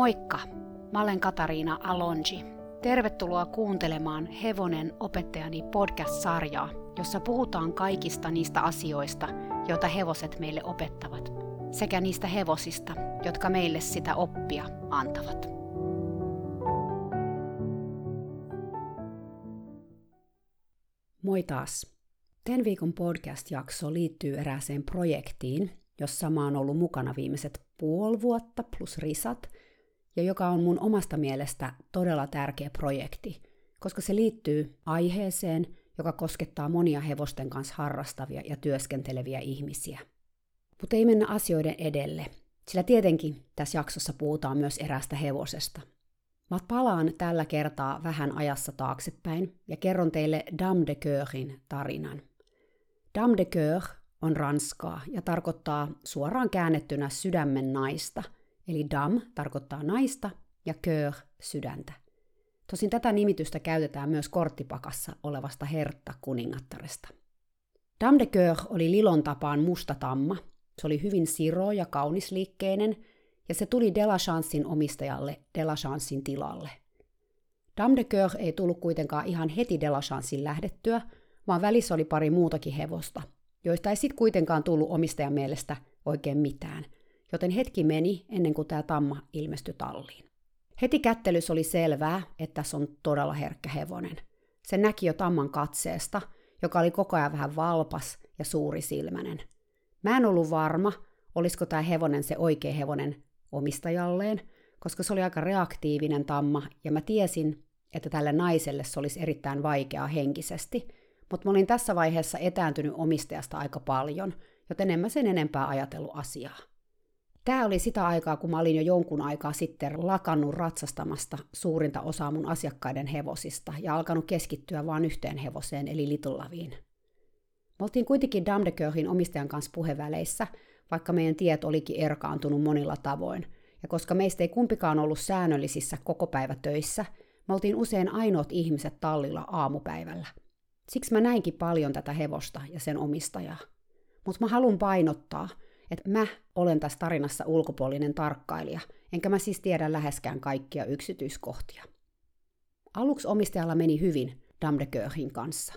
Moikka! Mä olen Katariina Alonji. Tervetuloa kuuntelemaan Hevonen opettajani podcast-sarjaa, jossa puhutaan kaikista niistä asioista, joita hevoset meille opettavat, sekä niistä hevosista, jotka meille sitä oppia antavat. Moi taas! Tämän viikon podcast-jakso liittyy erääseen projektiin, jossa mä oon ollut mukana viimeiset puoli vuotta plus risat – ja joka on mun omasta mielestä todella tärkeä projekti, koska se liittyy aiheeseen, joka koskettaa monia hevosten kanssa harrastavia ja työskenteleviä ihmisiä. Mutta ei mennä asioiden edelle, sillä tietenkin tässä jaksossa puhutaan myös erästä hevosesta. Mä palaan tällä kertaa vähän ajassa taaksepäin ja kerron teille Dame de Coeurin tarinan. Dame de Coeur on ranskaa ja tarkoittaa suoraan käännettynä sydämen naista – eli dam tarkoittaa naista ja cœur sydäntä. Tosin tätä nimitystä käytetään myös korttipakassa olevasta hertta kuningattaresta. Dame de Coeur oli Lilon tapaan musta tamma. Se oli hyvin siro ja kaunisliikkeinen, ja se tuli Delachansin omistajalle Delachansin tilalle. Dame de Coeur ei tullut kuitenkaan ihan heti Delachansin lähdettyä, vaan välissä oli pari muutakin hevosta, joista ei sitten kuitenkaan tullut omistajan mielestä oikein mitään – joten hetki meni ennen kuin tämä tamma ilmestyi talliin. Heti kättelys oli selvää, että tässä on todella herkkä hevonen. Se näki jo tamman katseesta, joka oli koko ajan vähän valpas ja suuri silmänen. Mä en ollut varma, olisiko tämä hevonen se oikea hevonen omistajalleen, koska se oli aika reaktiivinen tamma, ja mä tiesin, että tälle naiselle se olisi erittäin vaikeaa henkisesti, mutta mä olin tässä vaiheessa etääntynyt omistajasta aika paljon, joten en mä sen enempää ajatellut asiaa. Tämä oli sitä aikaa, kun mä olin jo jonkun aikaa sitten lakannut ratsastamasta suurinta osaa mun asiakkaiden hevosista ja alkanut keskittyä vain yhteen hevoseen, eli Little Laviin. Me oltiin kuitenkin Damdekörhin omistajan kanssa puheväleissä, vaikka meidän tiet olikin erkaantunut monilla tavoin. Ja koska meistä ei kumpikaan ollut säännöllisissä koko päivä töissä, me oltiin usein ainoat ihmiset tallilla aamupäivällä. Siksi mä näinkin paljon tätä hevosta ja sen omistajaa. Mutta mä haluan painottaa – että mä olen tässä tarinassa ulkopuolinen tarkkailija, enkä mä siis tiedä läheskään kaikkia yksityiskohtia. Aluksi omistajalla meni hyvin Dame de kanssa.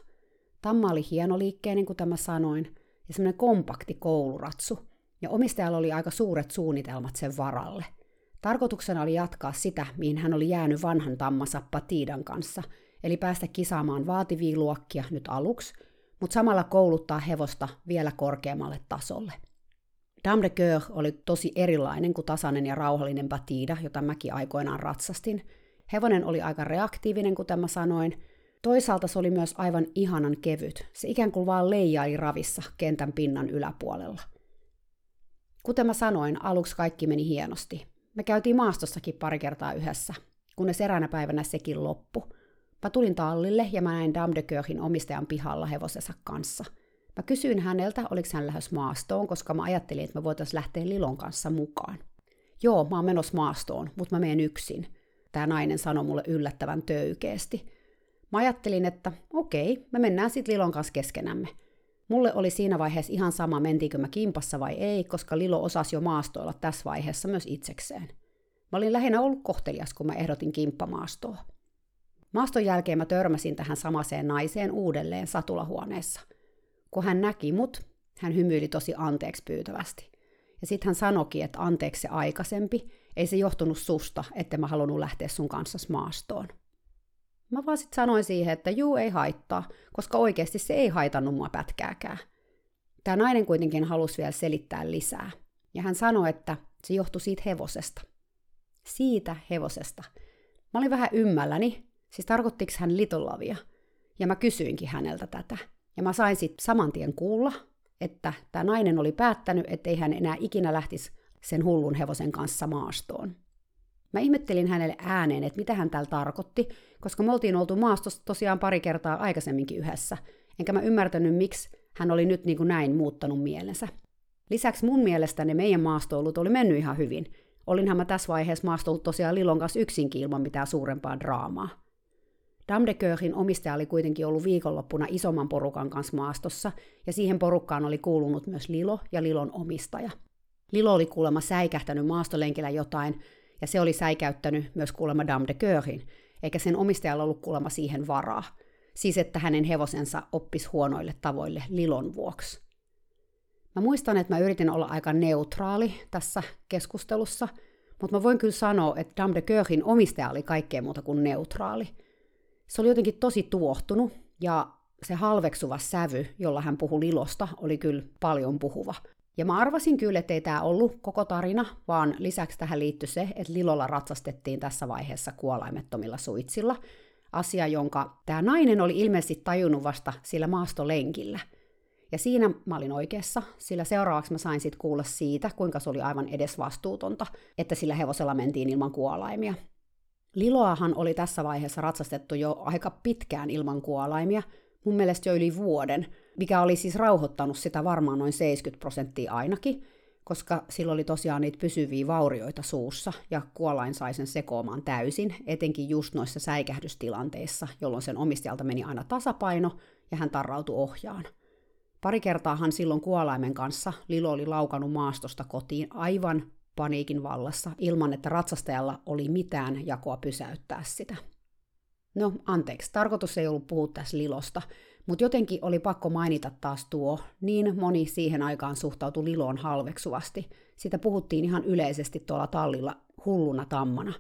Tamma oli hienoliikkeinen, kuten mä sanoin, ja semmoinen kompakti kouluratsu, ja omistajalla oli aika suuret suunnitelmat sen varalle. Tarkoituksena oli jatkaa sitä, mihin hän oli jäänyt vanhan tammansa Patidan kanssa, eli päästä kisaamaan vaativia luokkia nyt aluksi, mutta samalla kouluttaa hevosta vielä korkeammalle tasolle – Dame de Coeur oli tosi erilainen kuin tasainen ja rauhallinen Batida, jota mäkin aikoinaan ratsastin. Hevonen oli aika reaktiivinen, kuten mä sanoin. Toisaalta se oli myös aivan ihanan kevyt. Se ikään kuin vaan leijaili ravissa kentän pinnan yläpuolella. Kuten mä sanoin, aluksi kaikki meni hienosti. Me käytiin maastossakin pari kertaa yhdessä, kunnes eräänä päivänä sekin loppu. Mä tulin tallille ja mä näin Dame de Coeurin omistajan pihalla hevosensa kanssa – Mä kysyin häneltä, oliko hän lähes maastoon, koska mä ajattelin, että me voitaisiin lähteä Lilon kanssa mukaan. Joo, mä oon menossa maastoon, mutta mä menen yksin. Tämä nainen sanoi mulle yllättävän töykeesti. Mä ajattelin, että okei, me mennään sitten Lilon kanssa keskenämme. Mulle oli siinä vaiheessa ihan sama, mentiinkö mä kimpassa vai ei, koska Lilo osasi jo maastoilla tässä vaiheessa myös itsekseen. Mä olin lähinnä ollut kohtelias, kun mä ehdotin kimppamaastoa. Maaston jälkeen mä törmäsin tähän samaseen naiseen uudelleen satulahuoneessa – kun hän näki mut, hän hymyili tosi anteeksi pyytävästi. Ja sitten hän sanoikin, että anteeksi se aikaisempi, ei se johtunut susta, että mä halunnut lähteä sun kanssa maastoon. Mä vaan sitten sanoin siihen, että juu ei haittaa, koska oikeasti se ei haitannut mua pätkääkään. Tämä nainen kuitenkin halusi vielä selittää lisää. Ja hän sanoi, että se johtui siitä hevosesta. Siitä hevosesta. Mä olin vähän ymmälläni, siis tarkoittiko hän litolavia. Ja mä kysyinkin häneltä tätä. Ja mä sain sitten saman tien kuulla, että tämä nainen oli päättänyt, ettei hän enää ikinä lähtisi sen hullun hevosen kanssa maastoon. Mä ihmettelin hänelle ääneen, että mitä hän täällä tarkoitti, koska me oltiin oltu maastossa tosiaan pari kertaa aikaisemminkin yhdessä, enkä mä ymmärtänyt, miksi hän oli nyt niin kuin näin muuttanut mielensä. Lisäksi mun mielestä ne meidän maastoulut oli mennyt ihan hyvin. Olinhan mä tässä vaiheessa maastoulut tosiaan Lilon kanssa yksinkin ilman mitään suurempaa draamaa. Damdeköörin omistaja oli kuitenkin ollut viikonloppuna isomman porukan kanssa maastossa, ja siihen porukkaan oli kuulunut myös Lilo ja Lilon omistaja. Lilo oli kuulemma säikähtänyt maastolenkillä jotain, ja se oli säikäyttänyt myös kuulemma Dame de Coeurin, eikä sen omistajalla ollut kuulemma siihen varaa. Siis että hänen hevosensa oppisi huonoille tavoille Lilon vuoksi. Mä muistan, että mä yritin olla aika neutraali tässä keskustelussa, mutta mä voin kyllä sanoa, että Dame de Coeurin omistaja oli kaikkea muuta kuin neutraali. Se oli jotenkin tosi tuohtunut, ja se halveksuva sävy, jolla hän puhui Lilosta, oli kyllä paljon puhuva. Ja mä arvasin kyllä, että ei tämä ollut koko tarina, vaan lisäksi tähän liittyi se, että Lilolla ratsastettiin tässä vaiheessa kuolaimettomilla suitsilla. Asia, jonka tämä nainen oli ilmeisesti tajunnut vasta sillä maastolenkillä. Ja siinä mä olin oikeassa, sillä seuraavaksi mä sain sitten kuulla siitä, kuinka se oli aivan edesvastuutonta, että sillä hevosella mentiin ilman kuolaimia. Liloahan oli tässä vaiheessa ratsastettu jo aika pitkään ilman kuolaimia, mun mielestä jo yli vuoden, mikä oli siis rauhoittanut sitä varmaan noin 70 prosenttia ainakin, koska sillä oli tosiaan niitä pysyviä vaurioita suussa, ja kuolain sai sen sekoamaan täysin, etenkin just noissa säikähdystilanteissa, jolloin sen omistajalta meni aina tasapaino, ja hän tarrautui ohjaan. Pari kertaahan silloin kuolaimen kanssa Lilo oli laukannut maastosta kotiin aivan paniikin vallassa, ilman että ratsastajalla oli mitään jakoa pysäyttää sitä. No, anteeksi, tarkoitus ei ollut puhua tässä Lilosta, mutta jotenkin oli pakko mainita taas tuo, niin moni siihen aikaan suhtautui Liloon halveksuvasti. Sitä puhuttiin ihan yleisesti tuolla tallilla hulluna tammana.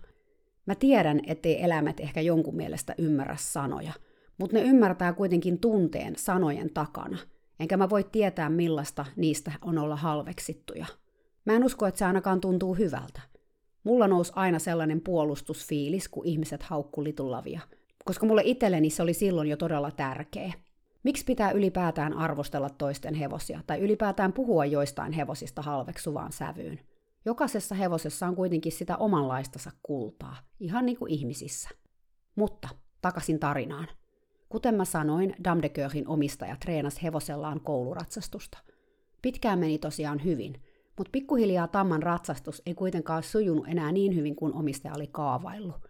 Mä tiedän, ettei elämät ehkä jonkun mielestä ymmärrä sanoja, mutta ne ymmärtää kuitenkin tunteen sanojen takana, enkä mä voi tietää millaista niistä on olla halveksittuja. Mä en usko, että se ainakaan tuntuu hyvältä. Mulla nousi aina sellainen puolustusfiilis, kun ihmiset haukku litulavia – koska mulle itselleni se oli silloin jo todella tärkeä. Miksi pitää ylipäätään arvostella toisten hevosia tai ylipäätään puhua joistain hevosista halveksuvaan sävyyn? Jokaisessa hevosessa on kuitenkin sitä omanlaistansa kultaa, ihan niin kuin ihmisissä. Mutta takaisin tarinaan. Kuten mä sanoin, Dame de Coeurin omistaja treenasi hevosellaan kouluratsastusta. Pitkään meni tosiaan hyvin, mutta pikkuhiljaa tamman ratsastus ei kuitenkaan sujunut enää niin hyvin kuin omistaja oli kaavaillut.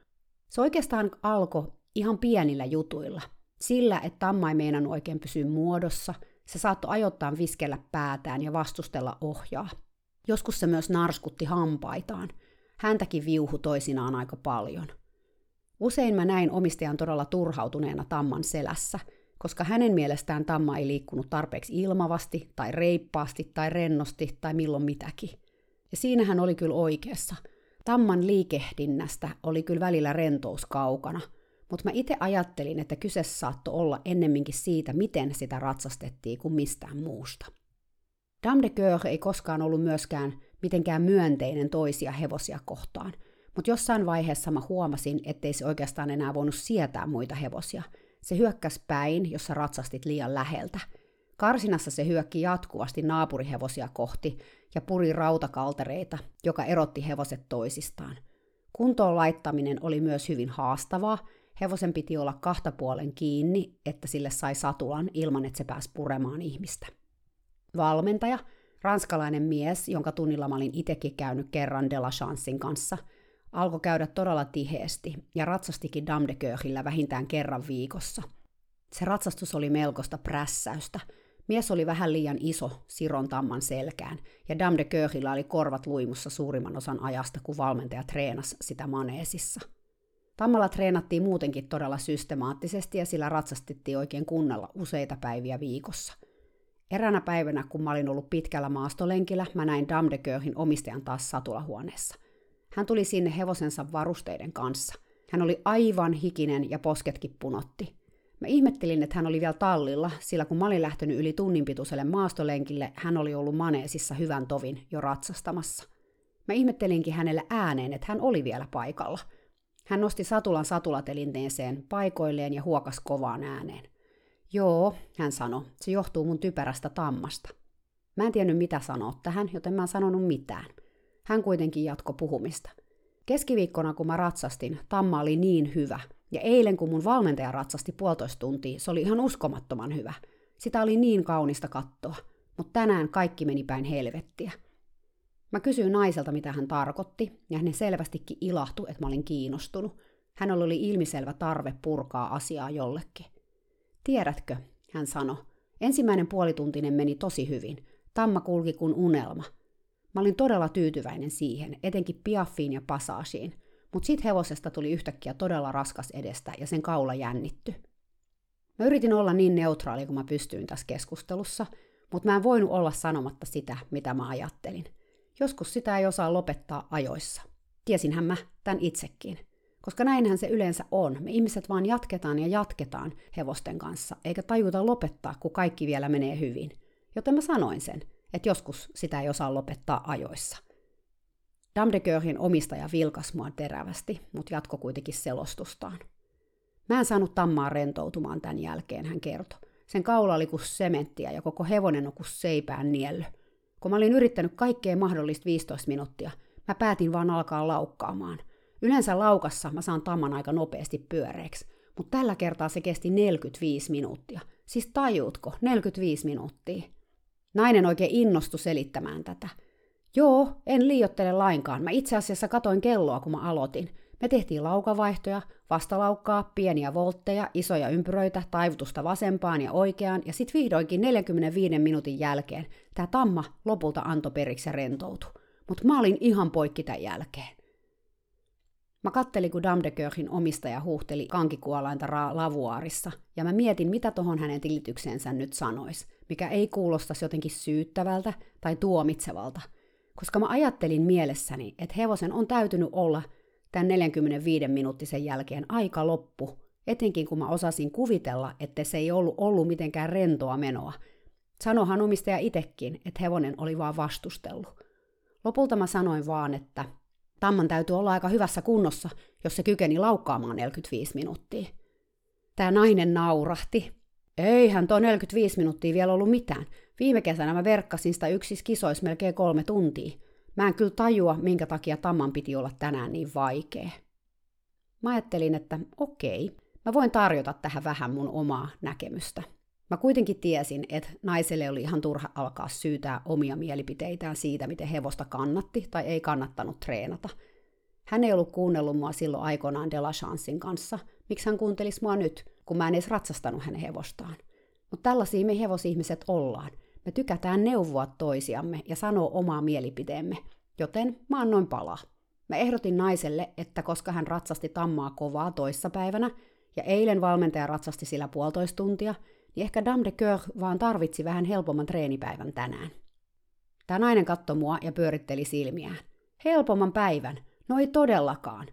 Se oikeastaan alkoi ihan pienillä jutuilla. Sillä, että tamma ei meinannut oikein pysyä muodossa, se saattoi ajoittain viskellä päätään ja vastustella ohjaa. Joskus se myös narskutti hampaitaan. Häntäkin viuhu toisinaan aika paljon. Usein mä näin omistajan todella turhautuneena tamman selässä, koska hänen mielestään tamma ei liikkunut tarpeeksi ilmavasti tai reippaasti tai rennosti tai milloin mitäkin. Ja siinä hän oli kyllä oikeassa. Tamman liikehdinnästä oli kyllä välillä rentous kaukana – mutta mä itse ajattelin, että kyse saattoi olla ennemminkin siitä, miten sitä ratsastettiin kuin mistään muusta. Dame de Coeur ei koskaan ollut myöskään mitenkään myönteinen toisia hevosia kohtaan, mutta jossain vaiheessa mä huomasin, ettei se oikeastaan enää voinut sietää muita hevosia. Se hyökkäsi päin, jossa ratsastit liian läheltä. Karsinassa se hyökki jatkuvasti naapurihevosia kohti ja puri rautakaltereita, joka erotti hevoset toisistaan. Kuntoon laittaminen oli myös hyvin haastavaa, Hevosen piti olla kahta puolen kiinni, että sille sai satulan ilman, että se pääsi puremaan ihmistä. Valmentaja, ranskalainen mies, jonka tunnilla mä olin itsekin käynyt kerran de la kanssa, alkoi käydä todella tiheesti ja ratsastikin Dame de Coeurillä vähintään kerran viikossa. Se ratsastus oli melkoista prässäystä. Mies oli vähän liian iso Siron tamman selkään, ja Dame de Coeurillä oli korvat luimussa suurimman osan ajasta, kun valmentaja treenasi sitä maneesissa – Tammalla treenattiin muutenkin todella systemaattisesti ja sillä ratsastettiin oikein kunnalla useita päiviä viikossa. Eränä päivänä, kun mä olin ollut pitkällä maastolenkillä, mä näin Dame de Coeurin omistajan taas satulahuoneessa. Hän tuli sinne hevosensa varusteiden kanssa. Hän oli aivan hikinen ja posketkin punotti. Mä ihmettelin, että hän oli vielä tallilla, sillä kun mä olin lähtenyt yli tunnin pituiselle maastolenkille, hän oli ollut maneesissa hyvän tovin jo ratsastamassa. Mä ihmettelinkin hänelle ääneen, että hän oli vielä paikalla – hän nosti satulan satulatelinteeseen paikoilleen ja huokas kovaan ääneen. Joo, hän sanoi, se johtuu mun typerästä tammasta. Mä en tiennyt mitä sanoa tähän, joten mä en sanonut mitään. Hän kuitenkin jatko puhumista. Keskiviikkona, kun mä ratsastin, tamma oli niin hyvä. Ja eilen, kun mun valmentaja ratsasti puolitoista tuntia, se oli ihan uskomattoman hyvä. Sitä oli niin kaunista kattoa. Mutta tänään kaikki meni päin helvettiä. Mä kysyin naiselta, mitä hän tarkoitti, ja hän selvästikin ilahtui, että mä olin kiinnostunut. Hänellä oli ilmiselvä tarve purkaa asiaa jollekin. Tiedätkö, hän sanoi, ensimmäinen puolituntinen meni tosi hyvin. Tamma kulki kuin unelma. Mä olin todella tyytyväinen siihen, etenkin piaffiin ja pasaasiin, mutta sit hevosesta tuli yhtäkkiä todella raskas edestä ja sen kaula jännitty. Mä yritin olla niin neutraali kuin mä pystyin tässä keskustelussa, mutta mä en voinut olla sanomatta sitä, mitä mä ajattelin. Joskus sitä ei osaa lopettaa ajoissa. Tiesinhän mä tämän itsekin. Koska näinhän se yleensä on. Me ihmiset vaan jatketaan ja jatketaan hevosten kanssa, eikä tajuta lopettaa, kun kaikki vielä menee hyvin. Joten mä sanoin sen, että joskus sitä ei osaa lopettaa ajoissa. Dame de omistaja vilkas mua terävästi, mutta jatko kuitenkin selostustaan. Mä en saanut tammaa rentoutumaan tämän jälkeen, hän kertoi. Sen kaula oli kuin sementtiä ja koko hevonen on kuin seipään nielly. Kun mä olin yrittänyt kaikkea mahdollista 15 minuuttia, mä päätin vaan alkaa laukkaamaan. Yleensä laukassa mä saan tamman aika nopeasti pyöreäksi, mutta tällä kertaa se kesti 45 minuuttia. Siis tajuutko, 45 minuuttia. Nainen oikein innostui selittämään tätä. Joo, en liiottele lainkaan. Mä itse asiassa katoin kelloa, kun mä aloitin. Me tehtiin laukavaihtoja, vastalaukkaa, pieniä voltteja, isoja ympyröitä, taivutusta vasempaan ja oikeaan, ja sitten vihdoinkin 45 minuutin jälkeen tämä tamma lopulta antoi periksi ja rentoutui. Mutta mä olin ihan poikki tämän jälkeen. Mä kattelin, kun Dame de Coeurin omistaja huuhteli kankikuolainta ra- lavuaarissa, ja mä mietin, mitä tohon hänen tilitykseensä nyt sanois, mikä ei kuulostaisi jotenkin syyttävältä tai tuomitsevalta, koska mä ajattelin mielessäni, että hevosen on täytynyt olla tämän 45 minuuttisen jälkeen aika loppu, etenkin kun mä osasin kuvitella, että se ei ollut ollut mitenkään rentoa menoa. Sanohan omistaja itekin, että hevonen oli vaan vastustellut. Lopulta mä sanoin vaan, että tamman täytyy olla aika hyvässä kunnossa, jos se kykeni laukkaamaan 45 minuuttia. Tämä nainen naurahti. Eihän tuo 45 minuuttia vielä ollut mitään. Viime kesänä mä verkkasin sitä yksis kisois melkein kolme tuntia. Mä en kyllä tajua, minkä takia tamman piti olla tänään niin vaikea. Mä ajattelin, että okei, mä voin tarjota tähän vähän mun omaa näkemystä. Mä kuitenkin tiesin, että naiselle oli ihan turha alkaa syytää omia mielipiteitään siitä, miten hevosta kannatti tai ei kannattanut treenata. Hän ei ollut kuunnellut mua silloin aikoinaan Delachansin kanssa. Miksi hän kuuntelisi mua nyt, kun mä en edes ratsastanut hänen hevostaan? Mutta tällaisia me hevosihmiset ollaan. Me tykätään neuvoa toisiamme ja sanoa omaa mielipiteemme, joten mä annoin palaa. Mä ehdotin naiselle, että koska hän ratsasti tammaa kovaa toissapäivänä ja eilen valmentaja ratsasti sillä puolitoista tuntia, niin ehkä Dame de Coeur vaan tarvitsi vähän helpomman treenipäivän tänään. Tämä nainen katsoi mua ja pyöritteli silmiään. Helpomman päivän? No ei todellakaan.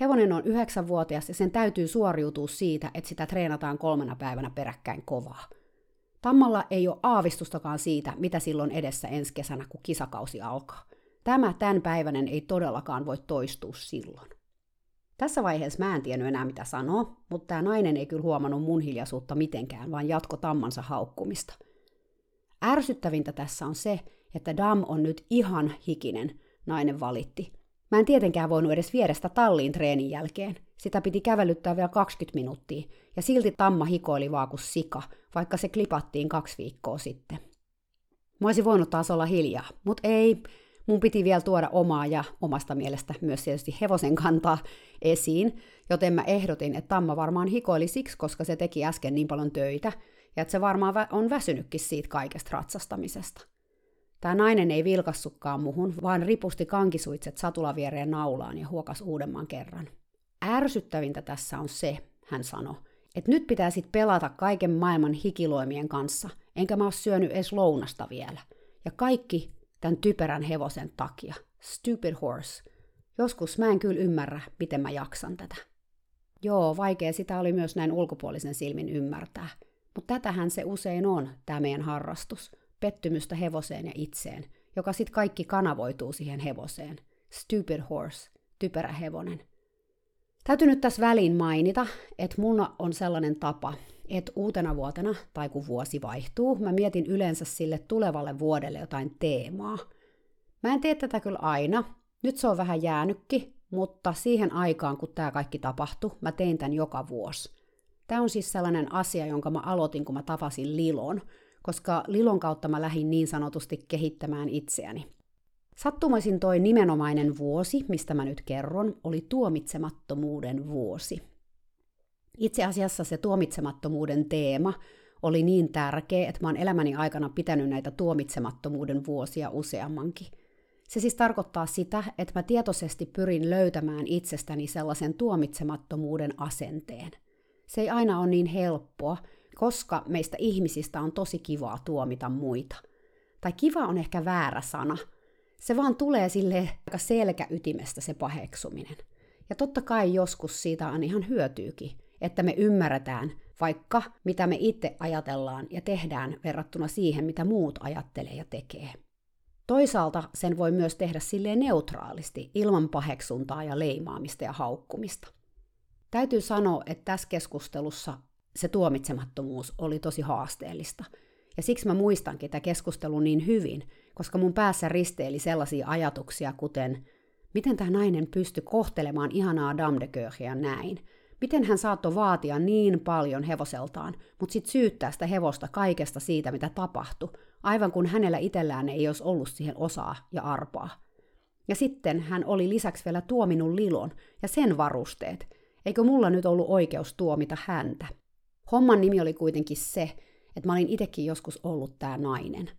Hevonen on yhdeksänvuotias ja sen täytyy suoriutua siitä, että sitä treenataan kolmena päivänä peräkkäin kovaa. Tammalla ei ole aavistustakaan siitä, mitä silloin edessä ensi kesänä, kun kisakausi alkaa. Tämä tämänpäiväinen ei todellakaan voi toistua silloin. Tässä vaiheessa mä en tiennyt enää mitä sanoa, mutta tämä nainen ei kyllä huomannut mun hiljaisuutta mitenkään, vaan jatko tammansa haukkumista. Ärsyttävintä tässä on se, että Dam on nyt ihan hikinen, nainen valitti. Mä en tietenkään voinut edes viedä sitä talliin treenin jälkeen. Sitä piti kävelyttää vielä 20 minuuttia, ja silti tamma hikoili vaan kuin sika, vaikka se klipattiin kaksi viikkoa sitten. Mä olisin voinut taas olla hiljaa, mutta ei, mun piti vielä tuoda omaa ja omasta mielestä myös tietysti hevosen kantaa esiin, joten mä ehdotin, että Tamma varmaan hikoili siksi, koska se teki äsken niin paljon töitä, ja että se varmaan on väsynytkin siitä kaikesta ratsastamisesta. Tämä nainen ei vilkassukkaan muhun, vaan ripusti kankisuitset satulaviereen naulaan ja huokas uudemman kerran. Ärsyttävintä tässä on se, hän sanoi, että nyt pitää sit pelata kaiken maailman hikiloimien kanssa, enkä mä oo syönyt edes lounasta vielä. Ja kaikki tämän typerän hevosen takia. Stupid horse. Joskus mä en kyllä ymmärrä, miten mä jaksan tätä. Joo, vaikea sitä oli myös näin ulkopuolisen silmin ymmärtää. Mutta tätähän se usein on, tämä meidän harrastus. Pettymystä hevoseen ja itseen, joka sitten kaikki kanavoituu siihen hevoseen. Stupid horse, typerä hevonen. Täytyy nyt tässä väliin mainita, että mun on sellainen tapa, että uutena vuotena, tai kun vuosi vaihtuu, mä mietin yleensä sille tulevalle vuodelle jotain teemaa. Mä en tee tätä kyllä aina, nyt se on vähän jäänytkin, mutta siihen aikaan, kun tämä kaikki tapahtui, mä tein tämän joka vuosi. Tämä on siis sellainen asia, jonka mä aloitin, kun mä tapasin Lilon, koska Lilon kautta mä lähdin niin sanotusti kehittämään itseäni. Sattumaisin toi nimenomainen vuosi, mistä mä nyt kerron, oli tuomitsemattomuuden vuosi. Itse asiassa se tuomitsemattomuuden teema oli niin tärkeä, että mä oon elämäni aikana pitänyt näitä tuomitsemattomuuden vuosia useammankin. Se siis tarkoittaa sitä, että mä tietoisesti pyrin löytämään itsestäni sellaisen tuomitsemattomuuden asenteen. Se ei aina ole niin helppoa, koska meistä ihmisistä on tosi kivaa tuomita muita. Tai kiva on ehkä väärä sana. Se vaan tulee sille aika selkäytimestä se paheksuminen. Ja totta kai joskus siitä on ihan hyötyykin, että me ymmärretään vaikka mitä me itse ajatellaan ja tehdään verrattuna siihen, mitä muut ajattelee ja tekee. Toisaalta sen voi myös tehdä silleen neutraalisti, ilman paheksuntaa ja leimaamista ja haukkumista. Täytyy sanoa, että tässä keskustelussa se tuomitsemattomuus oli tosi haasteellista. Ja siksi mä muistankin tätä keskustelun niin hyvin, koska mun päässä risteili sellaisia ajatuksia, kuten miten tämä nainen pystyi kohtelemaan ihanaa Damdekööhiä näin, Miten hän saattoi vaatia niin paljon hevoseltaan, mutta sitten syyttää sitä hevosta kaikesta siitä, mitä tapahtui, aivan kun hänellä itsellään ei olisi ollut siihen osaa ja arpaa. Ja sitten hän oli lisäksi vielä tuominut Lilon ja sen varusteet. Eikö mulla nyt ollut oikeus tuomita häntä? Homman nimi oli kuitenkin se, että mä olin itsekin joskus ollut tämä nainen.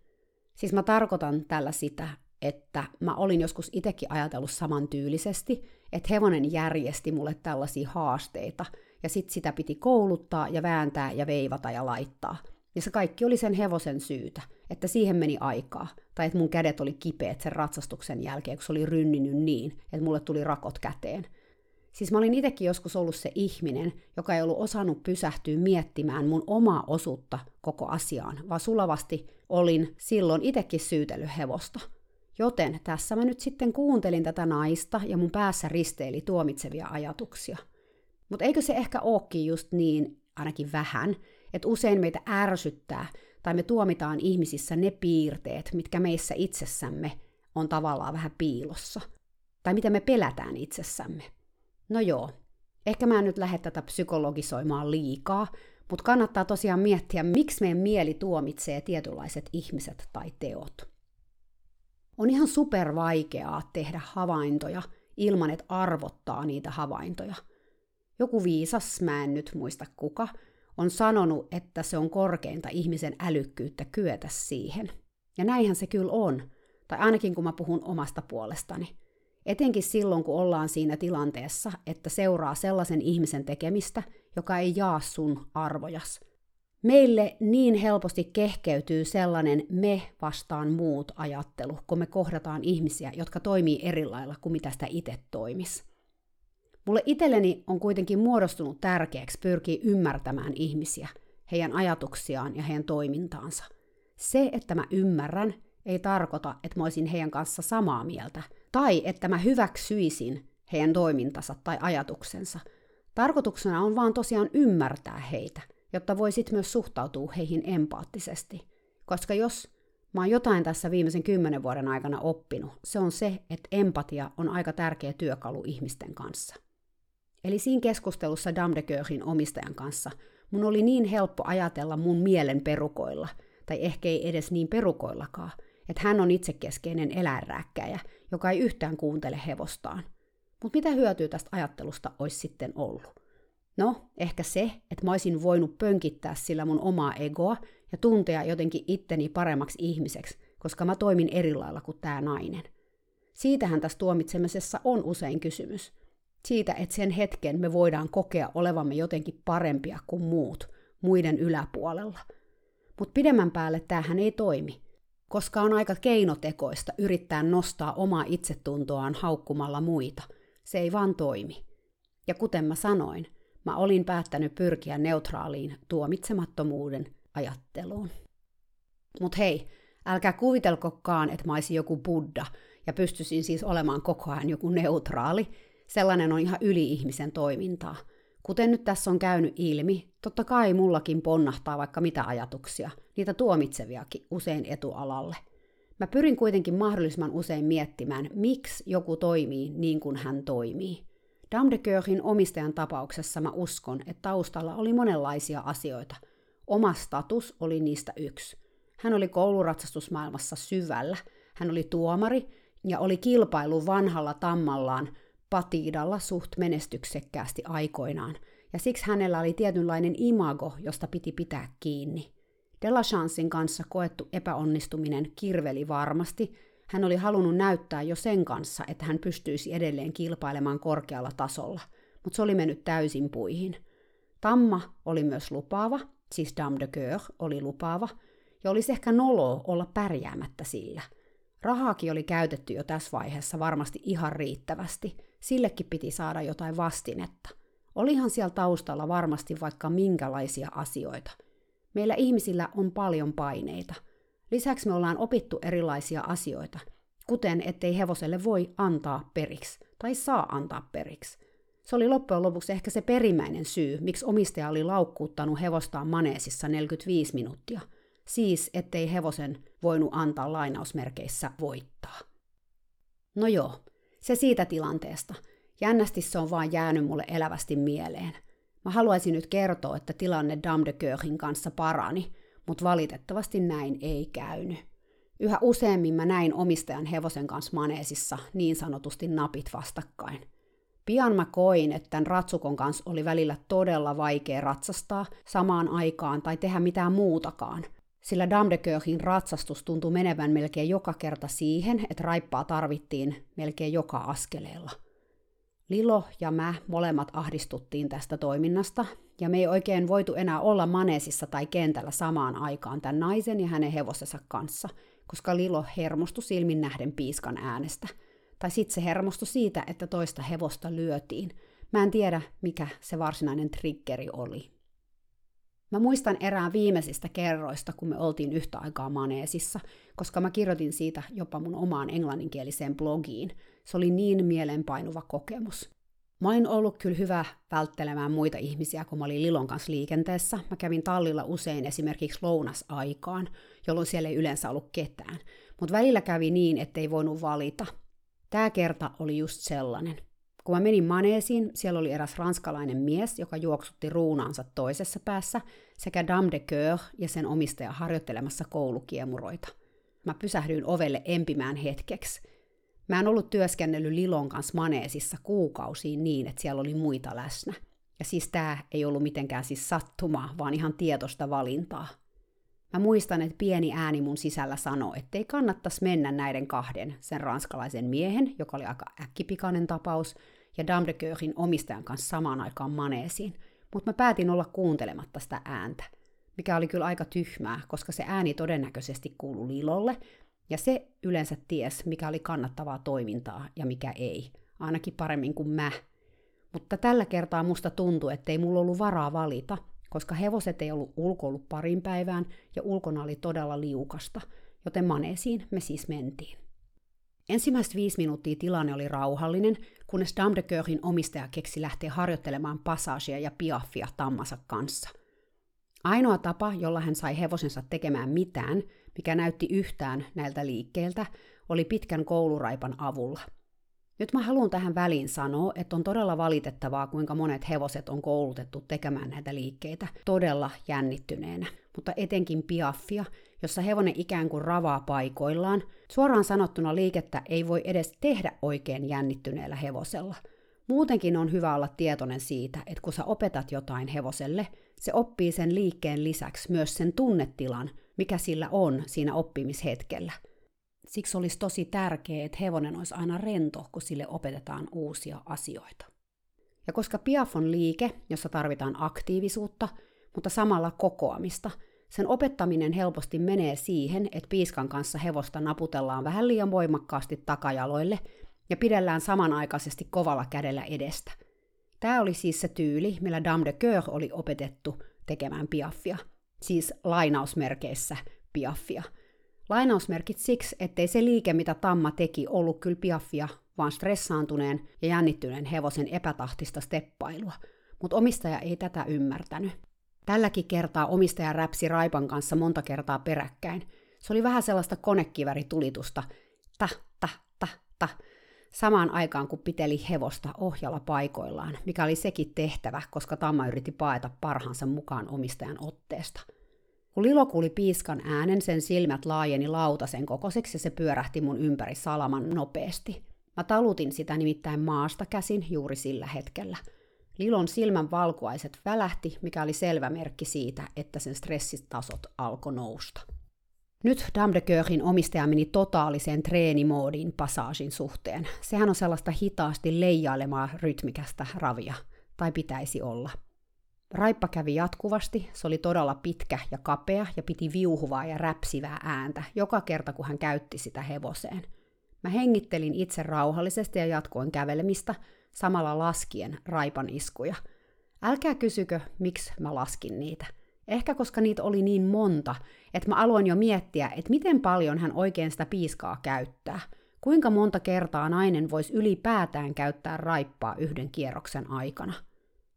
Siis mä tarkoitan tällä sitä, että mä olin joskus itsekin ajatellut samantyylisesti, että hevonen järjesti mulle tällaisia haasteita, ja sit sitä piti kouluttaa ja vääntää ja veivata ja laittaa. Ja se kaikki oli sen hevosen syytä, että siihen meni aikaa, tai että mun kädet oli kipeät sen ratsastuksen jälkeen, kun se oli rynninyt niin, että mulle tuli rakot käteen. Siis mä olin itsekin joskus ollut se ihminen, joka ei ollut osannut pysähtyä miettimään mun omaa osuutta koko asiaan, vaan sulavasti olin silloin itsekin syytellyt hevosta – Joten tässä mä nyt sitten kuuntelin tätä naista ja mun päässä risteili tuomitsevia ajatuksia. Mutta eikö se ehkä ookin just niin, ainakin vähän, että usein meitä ärsyttää tai me tuomitaan ihmisissä ne piirteet, mitkä meissä itsessämme on tavallaan vähän piilossa. Tai miten me pelätään itsessämme. No joo, ehkä mä en nyt lähde tätä psykologisoimaan liikaa, mutta kannattaa tosiaan miettiä, miksi meidän mieli tuomitsee tietynlaiset ihmiset tai teot. On ihan super vaikeaa tehdä havaintoja ilman, että arvottaa niitä havaintoja. Joku viisas, mä en nyt muista kuka, on sanonut, että se on korkeinta ihmisen älykkyyttä kyetä siihen. Ja näinhän se kyllä on, tai ainakin kun mä puhun omasta puolestani. Etenkin silloin, kun ollaan siinä tilanteessa, että seuraa sellaisen ihmisen tekemistä, joka ei jaa sun arvojas – Meille niin helposti kehkeytyy sellainen me vastaan muut ajattelu, kun me kohdataan ihmisiä, jotka toimii eri lailla kuin mitä sitä itse toimis. Mulle itselleni on kuitenkin muodostunut tärkeäksi pyrkiä ymmärtämään ihmisiä, heidän ajatuksiaan ja heidän toimintaansa. Se, että mä ymmärrän, ei tarkoita, että mä olisin heidän kanssa samaa mieltä, tai että mä hyväksyisin heidän toimintansa tai ajatuksensa. Tarkoituksena on vaan tosiaan ymmärtää heitä – jotta voisit myös suhtautua heihin empaattisesti. Koska jos mä oon jotain tässä viimeisen kymmenen vuoden aikana oppinut, se on se, että empatia on aika tärkeä työkalu ihmisten kanssa. Eli siinä keskustelussa Damdekörin omistajan kanssa mun oli niin helppo ajatella mun mielen perukoilla, tai ehkä ei edes niin perukoillakaan, että hän on itsekeskeinen eläinrääkkäjä, joka ei yhtään kuuntele hevostaan. Mutta mitä hyötyä tästä ajattelusta olisi sitten ollut? No, ehkä se, että mä olisin voinut pönkittää sillä mun omaa egoa ja tuntea jotenkin itteni paremmaksi ihmiseksi, koska mä toimin eri lailla kuin tämä nainen. Siitähän tässä tuomitsemisessa on usein kysymys. Siitä, että sen hetken me voidaan kokea olevamme jotenkin parempia kuin muut, muiden yläpuolella. Mutta pidemmän päälle tämähän ei toimi, koska on aika keinotekoista yrittää nostaa omaa itsetuntoaan haukkumalla muita. Se ei vaan toimi. Ja kuten mä sanoin, mä olin päättänyt pyrkiä neutraaliin tuomitsemattomuuden ajatteluun. Mut hei, älkää kuvitelkokaan, että mä olisin joku buddha ja pystyisin siis olemaan koko ajan joku neutraali. Sellainen on ihan yli-ihmisen toimintaa. Kuten nyt tässä on käynyt ilmi, totta kai mullakin ponnahtaa vaikka mitä ajatuksia, niitä tuomitseviakin usein etualalle. Mä pyrin kuitenkin mahdollisimman usein miettimään, miksi joku toimii niin kuin hän toimii – Damdekörin omistajan tapauksessa mä uskon, että taustalla oli monenlaisia asioita. Oma status oli niistä yksi. Hän oli kouluratsastusmaailmassa syvällä. Hän oli tuomari ja oli kilpailu vanhalla tammallaan Patiidalla suht menestyksekkäästi aikoinaan, ja siksi hänellä oli tietynlainen imago, josta piti pitää kiinni. Delachansin kanssa koettu epäonnistuminen kirveli varmasti, Hän oli halunnut näyttää jo sen kanssa, että hän pystyisi edelleen kilpailemaan korkealla tasolla, mutta se oli mennyt täysin puihin. Tamma oli myös lupaava, siis Dame de Coeur oli lupaava, ja olisi ehkä noloa olla pärjäämättä sillä. Rahaakin oli käytetty jo tässä vaiheessa varmasti ihan riittävästi, sillekin piti saada jotain vastinetta. Olihan siellä taustalla varmasti vaikka minkälaisia asioita. Meillä ihmisillä on paljon paineita. Lisäksi me ollaan opittu erilaisia asioita, kuten ettei hevoselle voi antaa periksi tai saa antaa periksi. Se oli loppujen lopuksi ehkä se perimmäinen syy, miksi omistaja oli laukkuuttanut hevostaan maneesissa 45 minuuttia – Siis, ettei hevosen voinut antaa lainausmerkeissä voittaa. No joo, se siitä tilanteesta. Jännästi se on vaan jäänyt mulle elävästi mieleen. Mä haluaisin nyt kertoa, että tilanne Dame de Coeurin kanssa parani, mutta valitettavasti näin ei käynyt. Yhä useammin mä näin omistajan hevosen kanssa maneesissa niin sanotusti napit vastakkain. Pian mä koin, että tämän ratsukon kanssa oli välillä todella vaikea ratsastaa samaan aikaan tai tehdä mitään muutakaan, sillä Damdekööhin ratsastus tuntui menevän melkein joka kerta siihen, että raippaa tarvittiin melkein joka askeleella. Lilo ja mä molemmat ahdistuttiin tästä toiminnasta, ja me ei oikein voitu enää olla maneesissa tai kentällä samaan aikaan tämän naisen ja hänen hevosensa kanssa, koska Lilo hermostui silmin nähden piiskan äänestä. Tai sitten se hermostui siitä, että toista hevosta lyötiin. Mä en tiedä, mikä se varsinainen triggeri oli. Mä muistan erään viimeisistä kerroista, kun me oltiin yhtä aikaa maneesissa, koska mä kirjoitin siitä jopa mun omaan englanninkieliseen blogiin. Se oli niin mielenpainuva kokemus. Mä olin ollut kyllä hyvä välttelemään muita ihmisiä, kun mä olin Lilon kanssa liikenteessä. Mä kävin tallilla usein esimerkiksi lounasaikaan, jolloin siellä ei yleensä ollut ketään. Mutta välillä kävi niin, ettei voinut valita. Tämä kerta oli just sellainen. Kun mä menin maneesiin, siellä oli eräs ranskalainen mies, joka juoksutti ruunaansa toisessa päässä, sekä Dame de Coeur ja sen omistaja harjoittelemassa koulukiemuroita. Mä pysähdyin ovelle empimään hetkeksi. Mä en ollut työskennellyt Lilon kanssa maneesissa kuukausiin niin, että siellä oli muita läsnä. Ja siis tää ei ollut mitenkään siis sattumaa, vaan ihan tietosta valintaa. Mä muistan, että pieni ääni mun sisällä sanoi, että ei kannattaisi mennä näiden kahden, sen ranskalaisen miehen, joka oli aika äkkipikainen tapaus, ja Dame de Coeurin omistajan kanssa samaan aikaan maneesiin, mutta mä päätin olla kuuntelematta sitä ääntä, mikä oli kyllä aika tyhmää, koska se ääni todennäköisesti kuului Lilolle, ja se yleensä ties, mikä oli kannattavaa toimintaa ja mikä ei, ainakin paremmin kuin mä. Mutta tällä kertaa musta tuntui, ettei mulla ollut varaa valita, koska hevoset ei ollut ulkoillut parin päivään ja ulkona oli todella liukasta, joten maneesiin me siis mentiin. Ensimmäiset viisi minuuttia tilanne oli rauhallinen, kunnes Dame de Coeurin omistaja keksi lähteä harjoittelemaan passagea ja piaffia tammansa kanssa. Ainoa tapa, jolla hän sai hevosensa tekemään mitään, mikä näytti yhtään näiltä liikkeiltä, oli pitkän kouluraipan avulla. Nyt mä haluan tähän väliin sanoa, että on todella valitettavaa, kuinka monet hevoset on koulutettu tekemään näitä liikkeitä todella jännittyneenä, mutta etenkin piaffia, jossa hevonen ikään kuin ravaa paikoillaan. Suoraan sanottuna liikettä ei voi edes tehdä oikein jännittyneellä hevosella. Muutenkin on hyvä olla tietoinen siitä, että kun sä opetat jotain hevoselle, se oppii sen liikkeen lisäksi myös sen tunnetilan, mikä sillä on siinä oppimishetkellä. Siksi olisi tosi tärkeää, että hevonen olisi aina rento, kun sille opetetaan uusia asioita. Ja koska Piaf on liike, jossa tarvitaan aktiivisuutta, mutta samalla kokoamista – sen opettaminen helposti menee siihen, että piiskan kanssa hevosta naputellaan vähän liian voimakkaasti takajaloille ja pidellään samanaikaisesti kovalla kädellä edestä. Tämä oli siis se tyyli, millä Dame de Coeur oli opetettu tekemään piaffia, siis lainausmerkeissä piaffia. Lainausmerkit siksi, ettei se liike, mitä Tamma teki, ollut kyllä piaffia, vaan stressaantuneen ja jännittyneen hevosen epätahtista steppailua, mutta omistaja ei tätä ymmärtänyt. Tälläkin kertaa omistaja räpsi Raipan kanssa monta kertaa peräkkäin. Se oli vähän sellaista konekiväritulitusta, ta, ta, ta, ta, samaan aikaan kun piteli hevosta ohjalla paikoillaan, mikä oli sekin tehtävä, koska Tamma yritti paeta parhaansa mukaan omistajan otteesta. Kun Lilo kuuli piiskan äänen, sen silmät laajeni lautasen kokoiseksi ja se pyörähti mun ympäri salaman nopeasti. Mä talutin sitä nimittäin maasta käsin juuri sillä hetkellä – Lilon silmän valkuaiset välähti, mikä oli selvä merkki siitä, että sen stressitasot alkoi nousta. Nyt Dame de Coeurin omistaja meni totaaliseen treenimoodiin passaagin suhteen. Sehän on sellaista hitaasti leijailemaa rytmikästä ravia, tai pitäisi olla. Raippa kävi jatkuvasti, se oli todella pitkä ja kapea ja piti viuhuvaa ja räpsivää ääntä joka kerta, kun hän käytti sitä hevoseen. Mä hengittelin itse rauhallisesti ja jatkoin kävelemistä, samalla laskien raipan iskuja. Älkää kysykö, miksi mä laskin niitä – Ehkä koska niitä oli niin monta, että mä aloin jo miettiä, että miten paljon hän oikein sitä piiskaa käyttää. Kuinka monta kertaa nainen voisi ylipäätään käyttää raippaa yhden kierroksen aikana?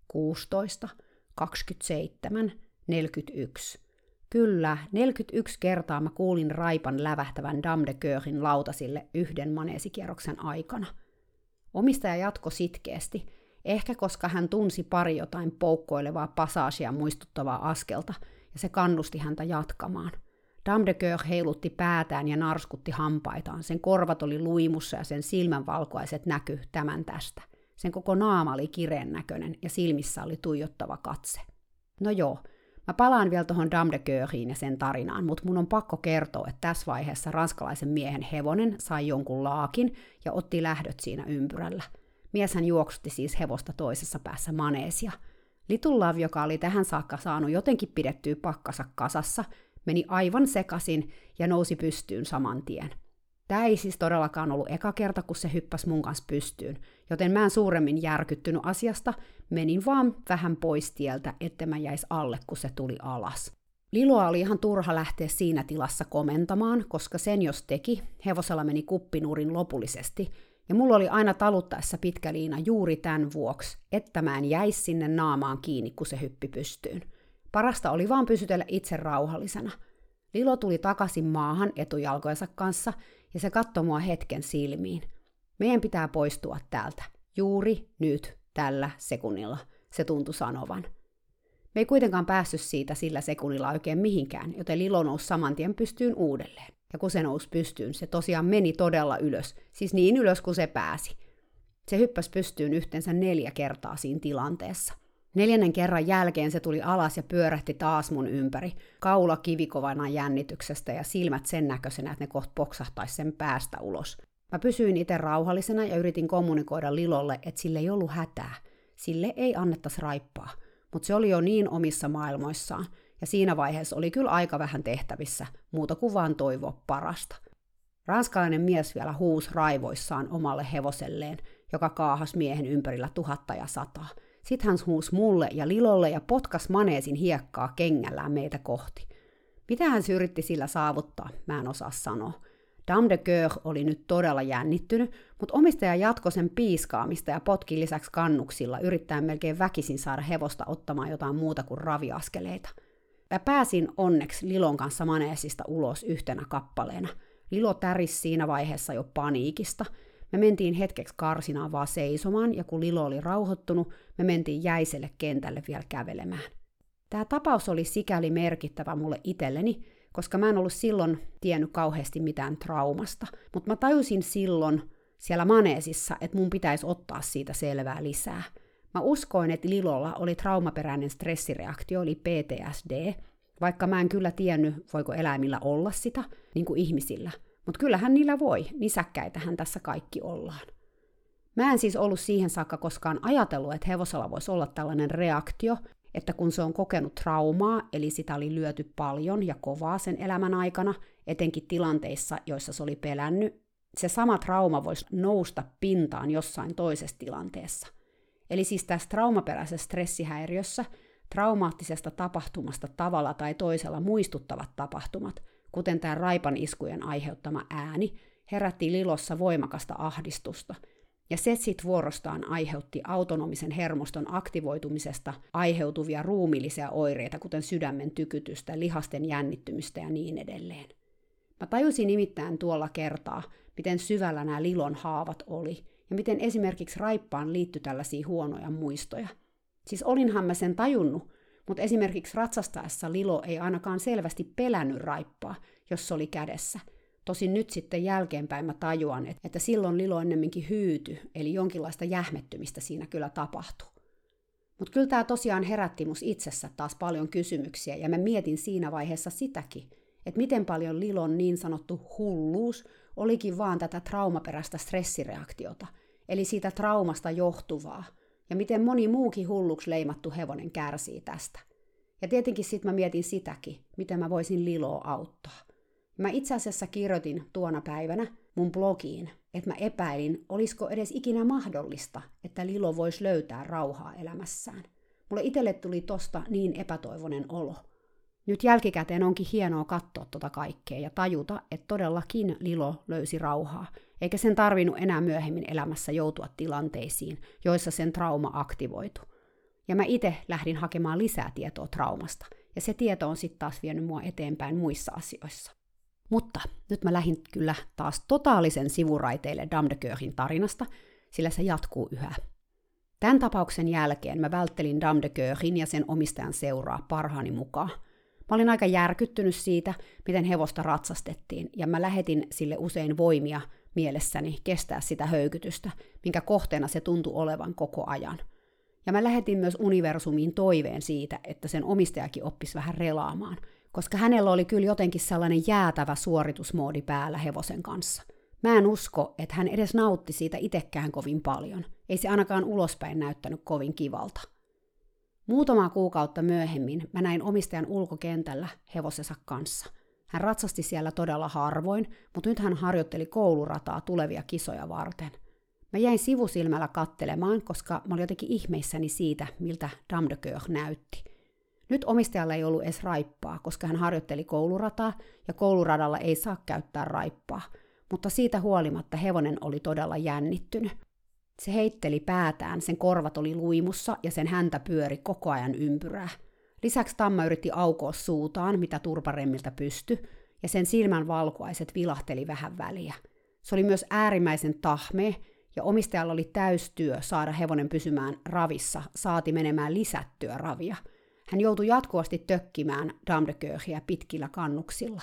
16, 27, 41. Kyllä, 41 kertaa mä kuulin raipan lävähtävän Dame de Coeurin lautasille yhden maneesikierroksen aikana. Omistaja jatko sitkeästi – Ehkä koska hän tunsi pari jotain poukkoilevaa pasaasia muistuttavaa askelta, ja se kannusti häntä jatkamaan. Dame de Coeur heilutti päätään ja narskutti hampaitaan. Sen korvat oli luimussa ja sen silmänvalkoiset näky tämän tästä. Sen koko naama oli kireen näköinen ja silmissä oli tuijottava katse. No joo, mä palaan vielä tuohon Dame de Coeuriin ja sen tarinaan, mutta mun on pakko kertoa, että tässä vaiheessa ranskalaisen miehen hevonen sai jonkun laakin ja otti lähdöt siinä ympyrällä – Mieshän juoksutti siis hevosta toisessa päässä maneesia. Little joka oli tähän saakka saanut jotenkin pidettyä pakkansa kasassa, meni aivan sekasin ja nousi pystyyn saman tien. Tämä ei siis todellakaan ollut eka kerta, kun se hyppäsi mun kanssa pystyyn, joten mä en suuremmin järkyttynyt asiasta, menin vaan vähän pois tieltä, että mä jäis alle, kun se tuli alas. Liloa oli ihan turha lähteä siinä tilassa komentamaan, koska sen jos teki, hevosella meni kuppinurin lopullisesti, ja mulla oli aina taluttaessa pitkä liina juuri tämän vuoksi, että mä en jäisi sinne naamaan kiinni, kun se hyppi pystyyn. Parasta oli vaan pysytellä itse rauhallisena. Lilo tuli takaisin maahan etujalkojensa kanssa ja se katsoi mua hetken silmiin. Meidän pitää poistua täältä. Juuri nyt, tällä sekunnilla, se tuntui sanovan. Me ei kuitenkaan päässyt siitä sillä sekunnilla oikein mihinkään, joten Lilo nousi saman tien pystyyn uudelleen. Ja kun se nousi pystyyn, se tosiaan meni todella ylös, siis niin ylös kuin se pääsi. Se hyppäsi pystyyn yhteensä neljä kertaa siinä tilanteessa. Neljännen kerran jälkeen se tuli alas ja pyörähti taas mun ympäri, kaula kivikovana jännityksestä ja silmät sen näköisenä, että ne kohta poksahtaisi sen päästä ulos. Mä pysyin itse rauhallisena ja yritin kommunikoida Lilolle, että sille ei ollut hätää. Sille ei annettaisi raippaa, mutta se oli jo niin omissa maailmoissaan, ja siinä vaiheessa oli kyllä aika vähän tehtävissä, muuta kuin vaan toivoa parasta. Ranskalainen mies vielä huus raivoissaan omalle hevoselleen, joka kaahas miehen ympärillä tuhatta ja sataa. Sitten hän huus mulle ja Lilolle ja potkas maneesin hiekkaa kengällään meitä kohti. Mitä hän yritti sillä saavuttaa, mä en osaa sanoa. Dame de Coeur oli nyt todella jännittynyt, mutta omistaja jatkoi sen piiskaamista ja potki lisäksi kannuksilla, yrittäen melkein väkisin saada hevosta ottamaan jotain muuta kuin raviaskeleita – Mä pääsin onneksi Lilon kanssa maneesista ulos yhtenä kappaleena. Lilo täris siinä vaiheessa jo paniikista. Me mentiin hetkeksi karsinaan vaan seisomaan, ja kun Lilo oli rauhoittunut, me mentiin jäiselle kentälle vielä kävelemään. Tämä tapaus oli sikäli merkittävä mulle itselleni, koska mä en ollut silloin tiennyt kauheasti mitään traumasta, mutta mä tajusin silloin siellä maneesissa, että mun pitäisi ottaa siitä selvää lisää – Mä uskoin, että Lilolla oli traumaperäinen stressireaktio, eli PTSD, vaikka mä en kyllä tiennyt, voiko eläimillä olla sitä, niin kuin ihmisillä. Mutta kyllähän niillä voi, nisäkkäitähän tässä kaikki ollaan. Mä en siis ollut siihen saakka koskaan ajatellut, että hevosella voisi olla tällainen reaktio, että kun se on kokenut traumaa, eli sitä oli lyöty paljon ja kovaa sen elämän aikana, etenkin tilanteissa, joissa se oli pelännyt, se sama trauma voisi nousta pintaan jossain toisessa tilanteessa. Eli siis tässä traumaperäisessä stressihäiriössä traumaattisesta tapahtumasta tavalla tai toisella muistuttavat tapahtumat, kuten tämä raipan iskujen aiheuttama ääni, herätti Lilossa voimakasta ahdistusta, ja se sitten vuorostaan aiheutti autonomisen hermoston aktivoitumisesta aiheutuvia ruumillisia oireita, kuten sydämen tykytystä, lihasten jännittymistä ja niin edelleen. Mä tajusin nimittäin tuolla kertaa, miten syvällä nämä Lilon haavat oli – ja miten esimerkiksi raippaan liittyi tällaisia huonoja muistoja. Siis olinhan mä sen tajunnut, mutta esimerkiksi ratsastaessa Lilo ei ainakaan selvästi pelännyt raippaa, jos se oli kädessä. Tosin nyt sitten jälkeenpäin mä tajuan, että silloin Lilo ennemminkin hyyty, eli jonkinlaista jähmettymistä siinä kyllä tapahtui. Mutta kyllä tämä tosiaan herätti mus itsessä taas paljon kysymyksiä, ja mä mietin siinä vaiheessa sitäkin, että miten paljon Lilon niin sanottu hulluus olikin vaan tätä traumaperäistä stressireaktiota, eli siitä traumasta johtuvaa, ja miten moni muukin hulluksi leimattu hevonen kärsii tästä. Ja tietenkin sitten mä mietin sitäkin, miten mä voisin Liloa auttaa. Mä itse asiassa kirjoitin tuona päivänä mun blogiin, että mä epäilin, olisiko edes ikinä mahdollista, että Lilo voisi löytää rauhaa elämässään. Mulle itselle tuli tosta niin epätoivonen olo. Nyt jälkikäteen onkin hienoa katsoa tota kaikkea ja tajuta, että todellakin Lilo löysi rauhaa, eikä sen tarvinnut enää myöhemmin elämässä joutua tilanteisiin, joissa sen trauma aktivoitu. Ja mä itse lähdin hakemaan lisää tietoa traumasta, ja se tieto on sitten taas vienyt mua eteenpäin muissa asioissa. Mutta nyt mä lähdin kyllä taas totaalisen sivuraiteille Damdekörin tarinasta, sillä se jatkuu yhä. Tämän tapauksen jälkeen mä välttelin Damdekörin ja sen omistajan seuraa parhaani mukaan. Mä olin aika järkyttynyt siitä, miten hevosta ratsastettiin, ja mä lähetin sille usein voimia mielessäni kestää sitä höykytystä, minkä kohteena se tuntui olevan koko ajan. Ja mä lähetin myös universumiin toiveen siitä, että sen omistajakin oppisi vähän relaamaan – koska hänellä oli kyllä jotenkin sellainen jäätävä suoritusmoodi päällä hevosen kanssa. Mä en usko, että hän edes nautti siitä itekään kovin paljon. Ei se ainakaan ulospäin näyttänyt kovin kivalta. Muutamaa kuukautta myöhemmin mä näin omistajan ulkokentällä hevosensa kanssa. Hän ratsasti siellä todella harvoin, mutta nyt hän harjoitteli koulurataa tulevia kisoja varten. Mä jäin sivusilmällä kattelemaan, koska mä olin jotenkin ihmeissäni siitä, miltä Dame de Coeur näytti – nyt omistajalla ei ollut edes raippaa, koska hän harjoitteli koulurataa ja kouluradalla ei saa käyttää raippaa, mutta siitä huolimatta hevonen oli todella jännittynyt. Se heitteli päätään, sen korvat oli luimussa ja sen häntä pyöri koko ajan ympyrää. Lisäksi Tamma yritti aukoa suutaan, mitä turparemmilta pysty, ja sen silmän valkuaiset vilahteli vähän väliä. Se oli myös äärimmäisen tahme, ja omistajalla oli täystyö saada hevonen pysymään ravissa, saati menemään lisättyä ravia – hän joutui jatkuvasti tökkimään Damdekööhiä pitkillä kannuksilla.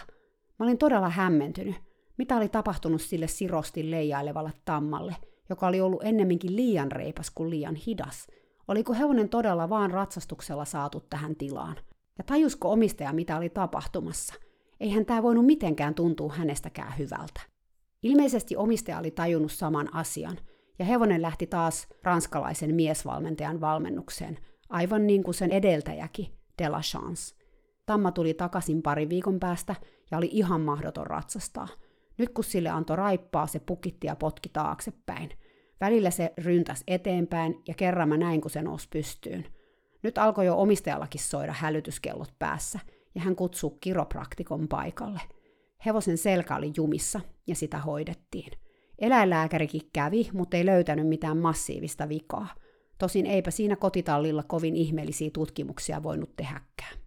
Mä olin todella hämmentynyt. Mitä oli tapahtunut sille sirosti leijailevalle tammalle, joka oli ollut ennemminkin liian reipas kuin liian hidas? Oliko hevonen todella vaan ratsastuksella saatu tähän tilaan? Ja tajusko omistaja, mitä oli tapahtumassa? Eihän tämä voinut mitenkään tuntua hänestäkään hyvältä. Ilmeisesti omistaja oli tajunnut saman asian, ja hevonen lähti taas ranskalaisen miesvalmentajan valmennukseen – aivan niin kuin sen edeltäjäkin, De La Chance. Tamma tuli takaisin pari viikon päästä ja oli ihan mahdoton ratsastaa. Nyt kun sille antoi raippaa, se pukitti ja potki taaksepäin. Välillä se ryntäs eteenpäin ja kerran mä näin, kun se nousi pystyyn. Nyt alkoi jo omistajallakin soida hälytyskellot päässä ja hän kutsui kiropraktikon paikalle. Hevosen selkä oli jumissa ja sitä hoidettiin. Eläinlääkärikin kävi, mutta ei löytänyt mitään massiivista vikaa – Tosin eipä siinä kotitallilla kovin ihmeellisiä tutkimuksia voinut tehdäkään.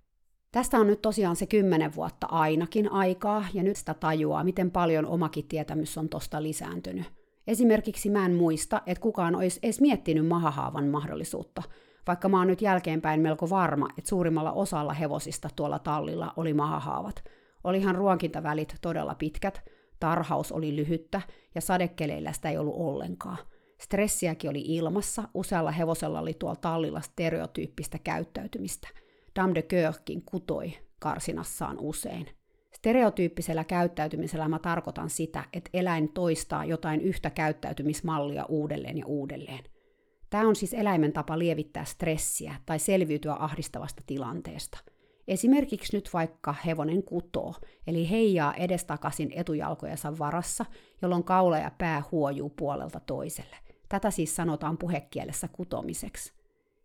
Tästä on nyt tosiaan se kymmenen vuotta ainakin aikaa, ja nyt sitä tajuaa, miten paljon omakin tietämys on tosta lisääntynyt. Esimerkiksi mä en muista, että kukaan olisi edes miettinyt mahahaavan mahdollisuutta, vaikka mä oon nyt jälkeenpäin melko varma, että suurimmalla osalla hevosista tuolla tallilla oli mahahaavat. Olihan ruokintavälit todella pitkät, tarhaus oli lyhyttä ja sadekeleillä sitä ei ollut ollenkaan – Stressiäkin oli ilmassa, usealla hevosella oli tuolla tallilla stereotyyppistä käyttäytymistä. Dame de Coeurkin kutoi karsinassaan usein. Stereotyyppisellä käyttäytymisellä mä tarkoitan sitä, että eläin toistaa jotain yhtä käyttäytymismallia uudelleen ja uudelleen. Tämä on siis eläimen tapa lievittää stressiä tai selviytyä ahdistavasta tilanteesta. Esimerkiksi nyt vaikka hevonen kutoo, eli heijaa edestakaisin etujalkojensa varassa, jolloin kaula ja pää huojuu puolelta toiselle. Tätä siis sanotaan puhekielessä kutomiseksi.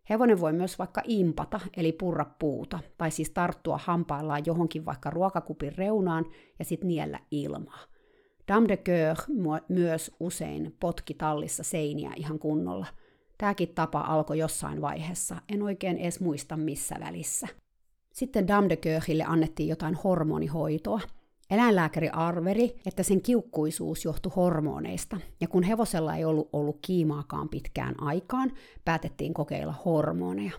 Hevonen voi myös vaikka impata, eli purra puuta, tai siis tarttua hampaillaan johonkin vaikka ruokakupin reunaan ja sitten niellä ilmaa. Dame de Coeur myös usein potki tallissa seiniä ihan kunnolla. Tämäkin tapa alkoi jossain vaiheessa, en oikein edes muista missä välissä. Sitten Dame de Coeurille annettiin jotain hormonihoitoa, Eläinlääkäri arveri, että sen kiukkuisuus johtui hormoneista, ja kun hevosella ei ollut ollut kiimaakaan pitkään aikaan, päätettiin kokeilla hormoneja.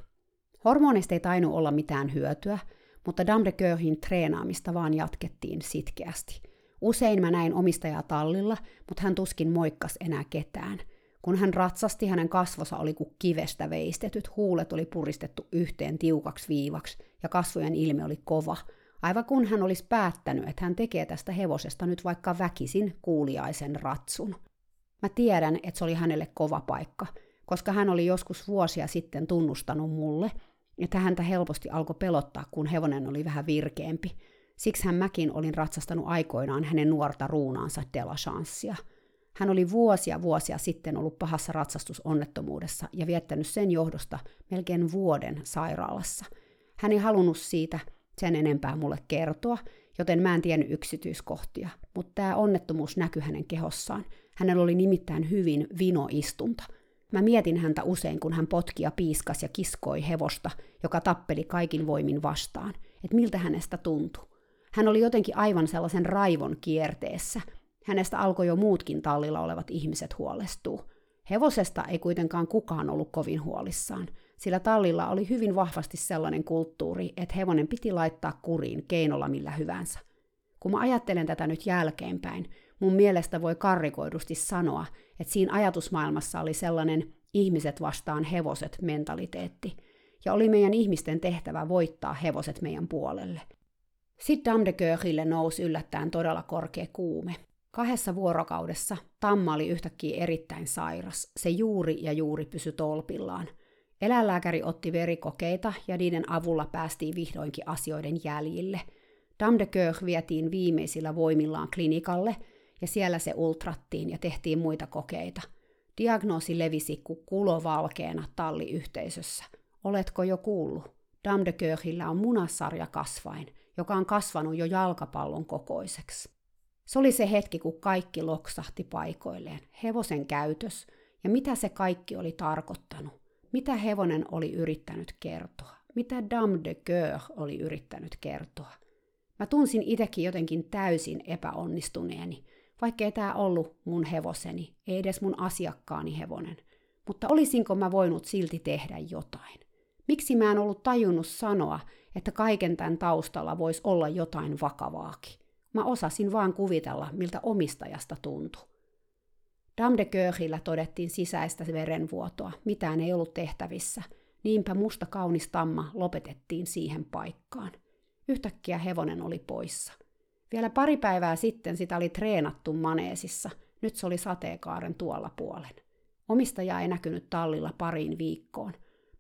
Hormoneista ei tainnut olla mitään hyötyä, mutta Dame de Coeurin treenaamista vaan jatkettiin sitkeästi. Usein mä näin omistajaa tallilla, mutta hän tuskin moikkas enää ketään. Kun hän ratsasti, hänen kasvosa oli kuin kivestä veistetyt, huulet oli puristettu yhteen tiukaksi viivaksi ja kasvojen ilme oli kova – Aivan kun hän olisi päättänyt, että hän tekee tästä hevosesta nyt vaikka väkisin kuuliaisen ratsun. Mä tiedän, että se oli hänelle kova paikka, koska hän oli joskus vuosia sitten tunnustanut mulle, että häntä helposti alkoi pelottaa, kun hevonen oli vähän virkeämpi. Siksi hän mäkin olin ratsastanut aikoinaan hänen nuorta ruunaansa Delachanssia. Hän oli vuosia vuosia sitten ollut pahassa ratsastusonnettomuudessa ja viettänyt sen johdosta melkein vuoden sairaalassa. Hän ei halunnut siitä sen enempää mulle kertoa, joten mä en tiennyt yksityiskohtia, mutta tämä onnettomuus näkyi hänen kehossaan. Hänellä oli nimittäin hyvin vinoistunta. Mä mietin häntä usein, kun hän potki ja piiskas ja kiskoi hevosta, joka tappeli kaikin voimin vastaan, että miltä hänestä tuntui. Hän oli jotenkin aivan sellaisen raivon kierteessä. Hänestä alkoi jo muutkin tallilla olevat ihmiset huolestua. Hevosesta ei kuitenkaan kukaan ollut kovin huolissaan, sillä tallilla oli hyvin vahvasti sellainen kulttuuri, että hevonen piti laittaa kuriin keinolla millä hyvänsä. Kun mä ajattelen tätä nyt jälkeenpäin, mun mielestä voi karrikoidusti sanoa, että siinä ajatusmaailmassa oli sellainen ihmiset vastaan hevoset mentaliteetti, ja oli meidän ihmisten tehtävä voittaa hevoset meidän puolelle. Sitten Dame de Coeurille nousi yllättäen todella korkea kuume. Kahdessa vuorokaudessa Tamma oli yhtäkkiä erittäin sairas. Se juuri ja juuri pysyi tolpillaan. Eläinlääkäri otti verikokeita ja niiden avulla päästiin vihdoinkin asioiden jäljille. Dame de Coeur vietiin viimeisillä voimillaan klinikalle ja siellä se ultrattiin ja tehtiin muita kokeita. Diagnoosi levisi kuin kulovalkeena talliyhteisössä. Oletko jo kuullut? Dame de Coeurilla on munassarja kasvain, joka on kasvanut jo jalkapallon kokoiseksi. Se oli se hetki, kun kaikki loksahti paikoilleen. Hevosen käytös ja mitä se kaikki oli tarkoittanut. Mitä hevonen oli yrittänyt kertoa. Mitä Dame de Coeur oli yrittänyt kertoa. Mä tunsin itsekin jotenkin täysin epäonnistuneeni, vaikkei tämä ollut mun hevoseni, ei edes mun asiakkaani hevonen. Mutta olisinko mä voinut silti tehdä jotain? Miksi mä en ollut tajunnut sanoa, että kaiken tämän taustalla voisi olla jotain vakavaakin? Mä osasin vaan kuvitella, miltä omistajasta tuntui. Dame de Coeurillä todettiin sisäistä verenvuotoa, mitään ei ollut tehtävissä. Niinpä musta kaunis tamma lopetettiin siihen paikkaan. Yhtäkkiä hevonen oli poissa. Vielä pari päivää sitten sitä oli treenattu maneesissa, nyt se oli sateenkaaren tuolla puolen. Omistaja ei näkynyt tallilla pariin viikkoon.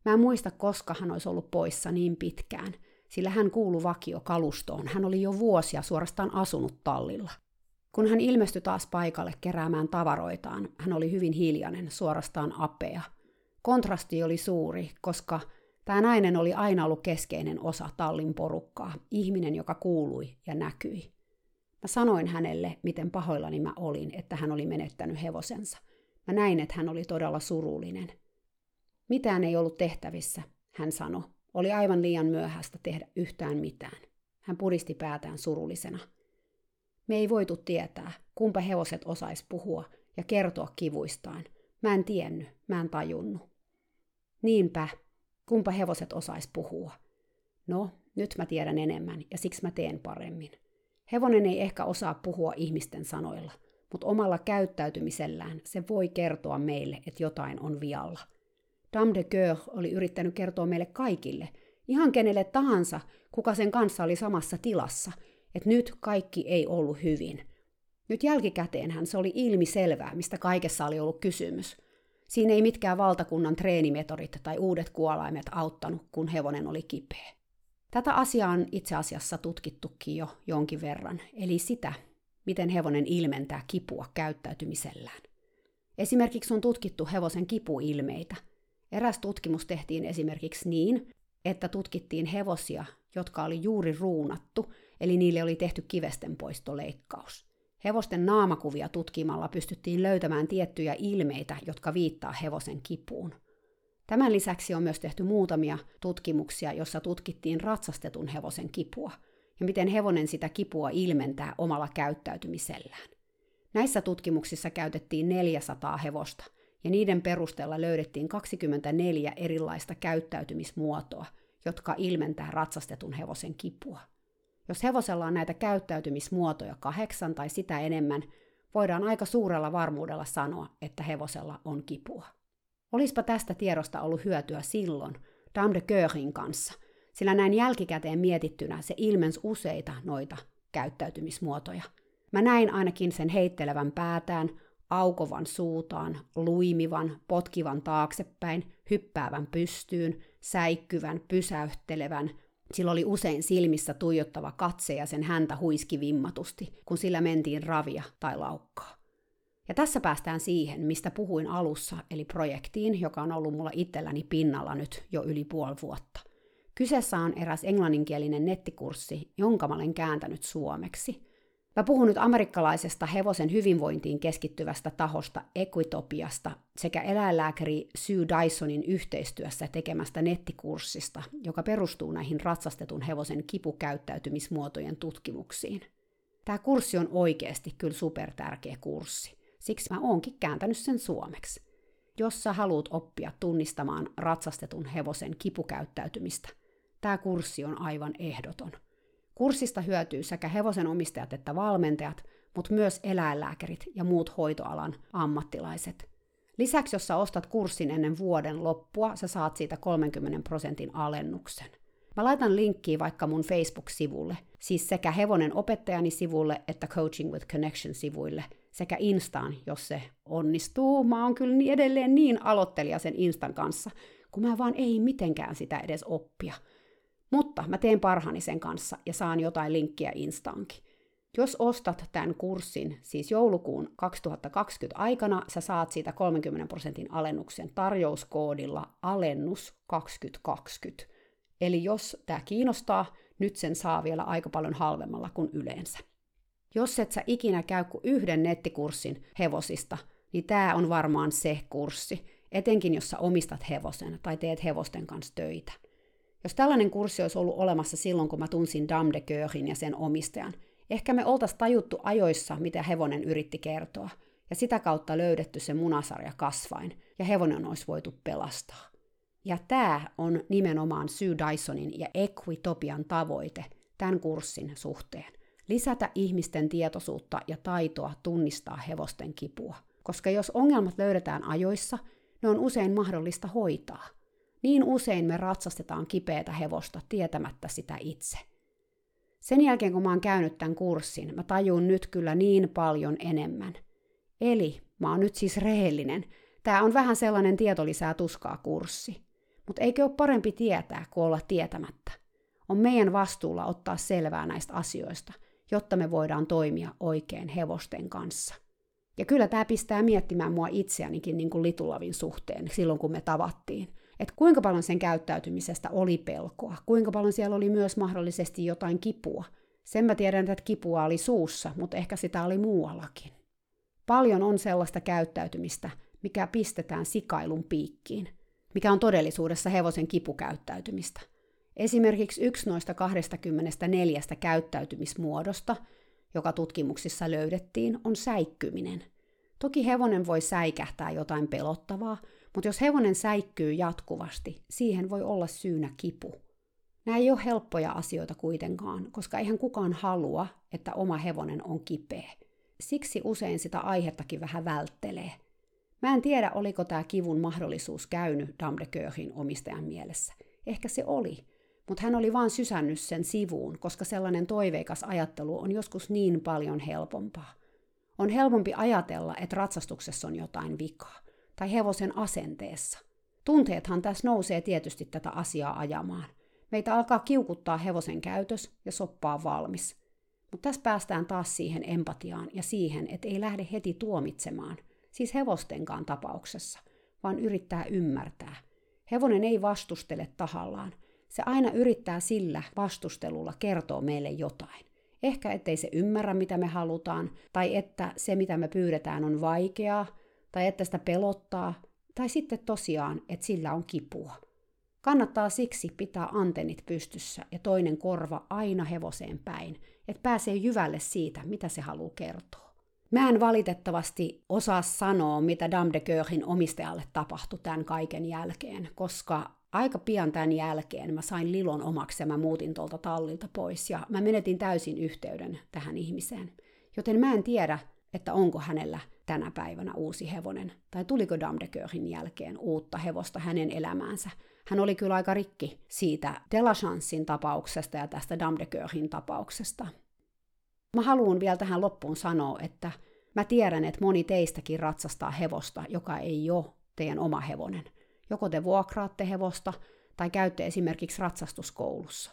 Mä en muista, koska hän olisi ollut poissa niin pitkään, sillä hän kuulu vakio kalustoon. Hän oli jo vuosia suorastaan asunut tallilla. Kun hän ilmestyi taas paikalle keräämään tavaroitaan, hän oli hyvin hiljainen, suorastaan apea. Kontrasti oli suuri, koska tämä nainen oli aina ollut keskeinen osa tallin porukkaa, ihminen, joka kuului ja näkyi. Mä sanoin hänelle, miten pahoillani mä olin, että hän oli menettänyt hevosensa. Mä näin, että hän oli todella surullinen. Mitään ei ollut tehtävissä, hän sanoi. Oli aivan liian myöhäistä tehdä yhtään mitään. Hän puristi päätään surullisena. Me ei voitu tietää, kumpa hevoset osais puhua ja kertoa kivuistaan. Mä en tiennyt, mä en tajunnut. Niinpä, kumpa hevoset osais puhua. No, nyt mä tiedän enemmän ja siksi mä teen paremmin. Hevonen ei ehkä osaa puhua ihmisten sanoilla, mutta omalla käyttäytymisellään se voi kertoa meille, että jotain on vialla – Dame de Coeur oli yrittänyt kertoa meille kaikille, ihan kenelle tahansa, kuka sen kanssa oli samassa tilassa, että nyt kaikki ei ollut hyvin. Nyt jälkikäteenhän se oli ilmi selvää, mistä kaikessa oli ollut kysymys. Siinä ei mitkään valtakunnan treenimetodit tai uudet kuolaimet auttanut, kun hevonen oli kipeä. Tätä asiaa on itse asiassa tutkittukin jo jonkin verran, eli sitä, miten hevonen ilmentää kipua käyttäytymisellään. Esimerkiksi on tutkittu hevosen kipuilmeitä – Eräs tutkimus tehtiin esimerkiksi niin, että tutkittiin hevosia, jotka oli juuri ruunattu, eli niille oli tehty kivestenpoistoleikkaus. Hevosten naamakuvia tutkimalla pystyttiin löytämään tiettyjä ilmeitä, jotka viittaa hevosen kipuun. Tämän lisäksi on myös tehty muutamia tutkimuksia, jossa tutkittiin ratsastetun hevosen kipua ja miten hevonen sitä kipua ilmentää omalla käyttäytymisellään. Näissä tutkimuksissa käytettiin 400 hevosta, ja niiden perusteella löydettiin 24 erilaista käyttäytymismuotoa, jotka ilmentää ratsastetun hevosen kipua. Jos hevosella on näitä käyttäytymismuotoja kahdeksan tai sitä enemmän, voidaan aika suurella varmuudella sanoa, että hevosella on kipua. Olispa tästä tiedosta ollut hyötyä silloin Dame de Coeurin kanssa, sillä näin jälkikäteen mietittynä se ilmens useita noita käyttäytymismuotoja. Mä näin ainakin sen heittelevän päätään, aukovan suutaan, luimivan, potkivan taaksepäin, hyppäävän pystyyn, säikkyvän, pysäyttelevän. Sillä oli usein silmissä tuijottava katse ja sen häntä huiski vimmatusti, kun sillä mentiin ravia tai laukkaa. Ja tässä päästään siihen, mistä puhuin alussa, eli projektiin, joka on ollut mulla itselläni pinnalla nyt jo yli puoli vuotta. Kyseessä on eräs englanninkielinen nettikurssi, jonka mä olen kääntänyt suomeksi – Mä puhun nyt amerikkalaisesta hevosen hyvinvointiin keskittyvästä tahosta Equitopiasta sekä eläinlääkäri Sue Dysonin yhteistyössä tekemästä nettikurssista, joka perustuu näihin ratsastetun hevosen kipukäyttäytymismuotojen tutkimuksiin. Tämä kurssi on oikeasti kyllä supertärkeä kurssi. Siksi mä oonkin kääntänyt sen suomeksi. Jos sä haluat oppia tunnistamaan ratsastetun hevosen kipukäyttäytymistä, tämä kurssi on aivan ehdoton. Kurssista hyötyy sekä hevosen omistajat että valmentajat, mutta myös eläinlääkärit ja muut hoitoalan ammattilaiset. Lisäksi, jos sä ostat kurssin ennen vuoden loppua, sä saat siitä 30 prosentin alennuksen. Mä laitan linkkiä vaikka mun Facebook-sivulle, siis sekä Hevonen opettajani sivulle että Coaching with Connection sivuille, sekä Instaan, jos se onnistuu. Mä oon kyllä edelleen niin aloittelija sen Instan kanssa, kun mä vaan ei mitenkään sitä edes oppia – mutta mä teen parhaani sen kanssa ja saan jotain linkkiä Instaankin. Jos ostat tämän kurssin, siis joulukuun 2020 aikana, sä saat siitä 30 prosentin alennuksen tarjouskoodilla alennus 2020. Eli jos tämä kiinnostaa, nyt sen saa vielä aika paljon halvemmalla kuin yleensä. Jos et sä ikinä käy kuin yhden nettikurssin hevosista, niin tämä on varmaan se kurssi, etenkin jos sä omistat hevosen tai teet hevosten kanssa töitä. Jos tällainen kurssi olisi ollut olemassa silloin, kun mä tunsin Dame de Coeurin ja sen omistajan, ehkä me oltaisiin tajuttu ajoissa, mitä hevonen yritti kertoa, ja sitä kautta löydetty se munasarja kasvain, ja hevonen olisi voitu pelastaa. Ja tämä on nimenomaan Sue Dysonin ja Equitopian tavoite tämän kurssin suhteen. Lisätä ihmisten tietoisuutta ja taitoa tunnistaa hevosten kipua. Koska jos ongelmat löydetään ajoissa, ne on usein mahdollista hoitaa – niin usein me ratsastetaan kipeätä hevosta tietämättä sitä itse. Sen jälkeen kun mä oon käynyt tämän kurssin, mä tajun nyt kyllä niin paljon enemmän. Eli mä oon nyt siis rehellinen. Tää on vähän sellainen tieto lisää tuskaa kurssi. Mutta eikö ole parempi tietää kuin olla tietämättä? On meidän vastuulla ottaa selvää näistä asioista, jotta me voidaan toimia oikein hevosten kanssa. Ja kyllä tämä pistää miettimään mua itseänikin niin kuin Litulavin suhteen silloin, kun me tavattiin – että kuinka paljon sen käyttäytymisestä oli pelkoa, kuinka paljon siellä oli myös mahdollisesti jotain kipua. Sen mä tiedän, että kipua oli suussa, mutta ehkä sitä oli muuallakin. Paljon on sellaista käyttäytymistä, mikä pistetään sikailun piikkiin, mikä on todellisuudessa hevosen kipukäyttäytymistä. Esimerkiksi yksi noista 24 käyttäytymismuodosta, joka tutkimuksissa löydettiin, on säikkyminen. Toki hevonen voi säikähtää jotain pelottavaa, mutta jos hevonen säikkyy jatkuvasti, siihen voi olla syynä kipu. Nämä ei ole helppoja asioita kuitenkaan, koska eihän kukaan halua, että oma hevonen on kipeä. Siksi usein sitä aihettakin vähän välttelee. Mä en tiedä, oliko tämä kivun mahdollisuus käynyt Dame de Coeurin omistajan mielessä. Ehkä se oli, mutta hän oli vain sysännyt sen sivuun, koska sellainen toiveikas ajattelu on joskus niin paljon helpompaa. On helpompi ajatella, että ratsastuksessa on jotain vikaa tai hevosen asenteessa. Tunteethan tässä nousee tietysti tätä asiaa ajamaan. Meitä alkaa kiukuttaa hevosen käytös ja soppaa valmis. Mutta tässä päästään taas siihen empatiaan ja siihen, että ei lähde heti tuomitsemaan, siis hevostenkaan tapauksessa, vaan yrittää ymmärtää. Hevonen ei vastustele tahallaan. Se aina yrittää sillä vastustelulla kertoa meille jotain. Ehkä ettei se ymmärrä, mitä me halutaan, tai että se, mitä me pyydetään, on vaikeaa, tai että sitä pelottaa, tai sitten tosiaan, että sillä on kipua. Kannattaa siksi pitää antennit pystyssä ja toinen korva aina hevoseen päin, että pääsee jyvälle siitä, mitä se haluaa kertoa. Mä en valitettavasti osaa sanoa, mitä Dame de Coeurin omistajalle tapahtui tämän kaiken jälkeen, koska aika pian tämän jälkeen mä sain Lilon omaksi ja mä muutin tuolta tallilta pois ja mä menetin täysin yhteyden tähän ihmiseen. Joten mä en tiedä, että onko hänellä tänä päivänä uusi hevonen, tai tuliko Dame de Coeurin jälkeen uutta hevosta hänen elämäänsä. hän oli kyllä aika rikki siitä Delachansin tapauksesta ja tästä Dame de Coeurin tapauksesta. Mä haluan vielä tähän loppuun sanoa, että mä tiedän, että moni teistäkin ratsastaa hevosta, joka ei ole teidän oma hevonen. Joko te vuokraatte hevosta tai käytte esimerkiksi ratsastuskoulussa.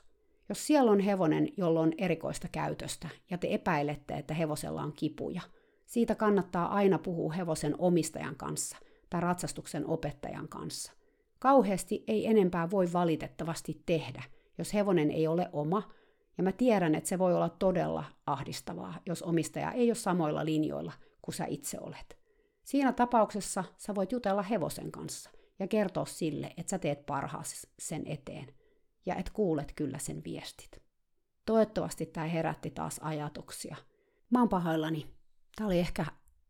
Jos siellä on hevonen, jolla on erikoista käytöstä ja te epäilette, että hevosella on kipuja, siitä kannattaa aina puhua hevosen omistajan kanssa tai ratsastuksen opettajan kanssa. Kauheasti ei enempää voi valitettavasti tehdä, jos hevonen ei ole oma, ja mä tiedän, että se voi olla todella ahdistavaa, jos omistaja ei ole samoilla linjoilla kuin sä itse olet. Siinä tapauksessa sä voit jutella hevosen kanssa ja kertoa sille, että sä teet parhaasi sen eteen ja et kuulet kyllä sen viestit. Toivottavasti tämä herätti taas ajatuksia. Mä oon pahoillani. Tämä oli ehkä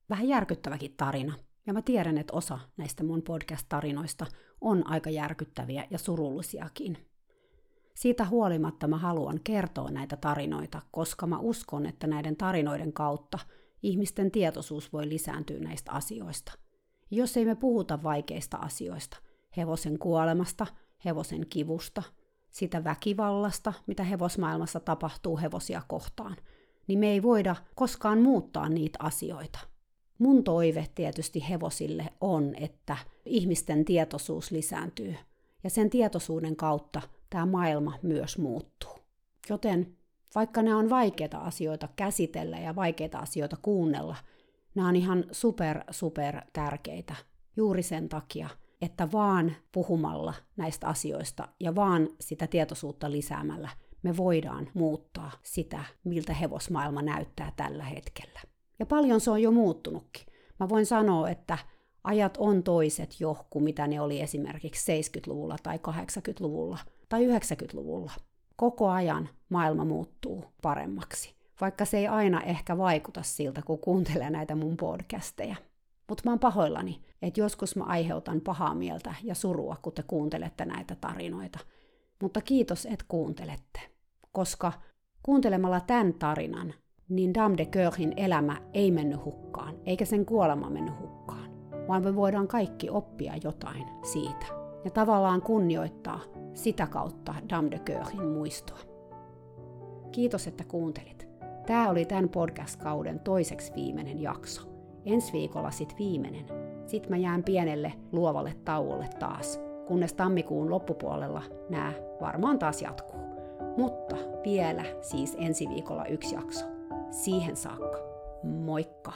vähän järkyttäväkin tarina. Ja mä tiedän, että osa näistä mun podcast-tarinoista on aika järkyttäviä ja surullisiakin. Siitä huolimatta mä haluan kertoa näitä tarinoita, koska mä uskon, että näiden tarinoiden kautta ihmisten tietoisuus voi lisääntyä näistä asioista. Jos ei me puhuta vaikeista asioista, hevosen kuolemasta, hevosen kivusta, sitä väkivallasta, mitä hevosmaailmassa tapahtuu hevosia kohtaan, niin me ei voida koskaan muuttaa niitä asioita. Mun toive tietysti hevosille on, että ihmisten tietoisuus lisääntyy, ja sen tietoisuuden kautta tämä maailma myös muuttuu. Joten vaikka nämä on vaikeita asioita käsitellä ja vaikeita asioita kuunnella, nämä on ihan super, super tärkeitä juuri sen takia, että vaan puhumalla näistä asioista ja vaan sitä tietoisuutta lisäämällä me voidaan muuttaa sitä, miltä hevosmaailma näyttää tällä hetkellä. Ja paljon se on jo muuttunutkin. Mä voin sanoa, että ajat on toiset jo kuin mitä ne oli esimerkiksi 70-luvulla tai 80-luvulla tai 90-luvulla. Koko ajan maailma muuttuu paremmaksi, vaikka se ei aina ehkä vaikuta siltä, kun kuuntelee näitä mun podcasteja. Mutta mä oon pahoillani, että joskus mä aiheutan pahaa mieltä ja surua, kun te kuuntelette näitä tarinoita. Mutta kiitos, että kuuntelette, koska kuuntelemalla tämän tarinan, niin Dame de Coeurin elämä ei mennyt hukkaan, eikä sen kuolema mennyt hukkaan, vaan me voidaan kaikki oppia jotain siitä ja tavallaan kunnioittaa sitä kautta Dame de Coeurin muistoa. Kiitos, että kuuntelit. Tämä oli tämän podcast-kauden toiseksi viimeinen jakso. Ensi viikolla sit viimeinen. Sitten mä jään pienelle luovalle tauolle taas, kunnes tammikuun loppupuolella nämä varmaan taas jatkuu. Mutta vielä siis ensi viikolla yksi jakso. Siihen saakka. Moikka!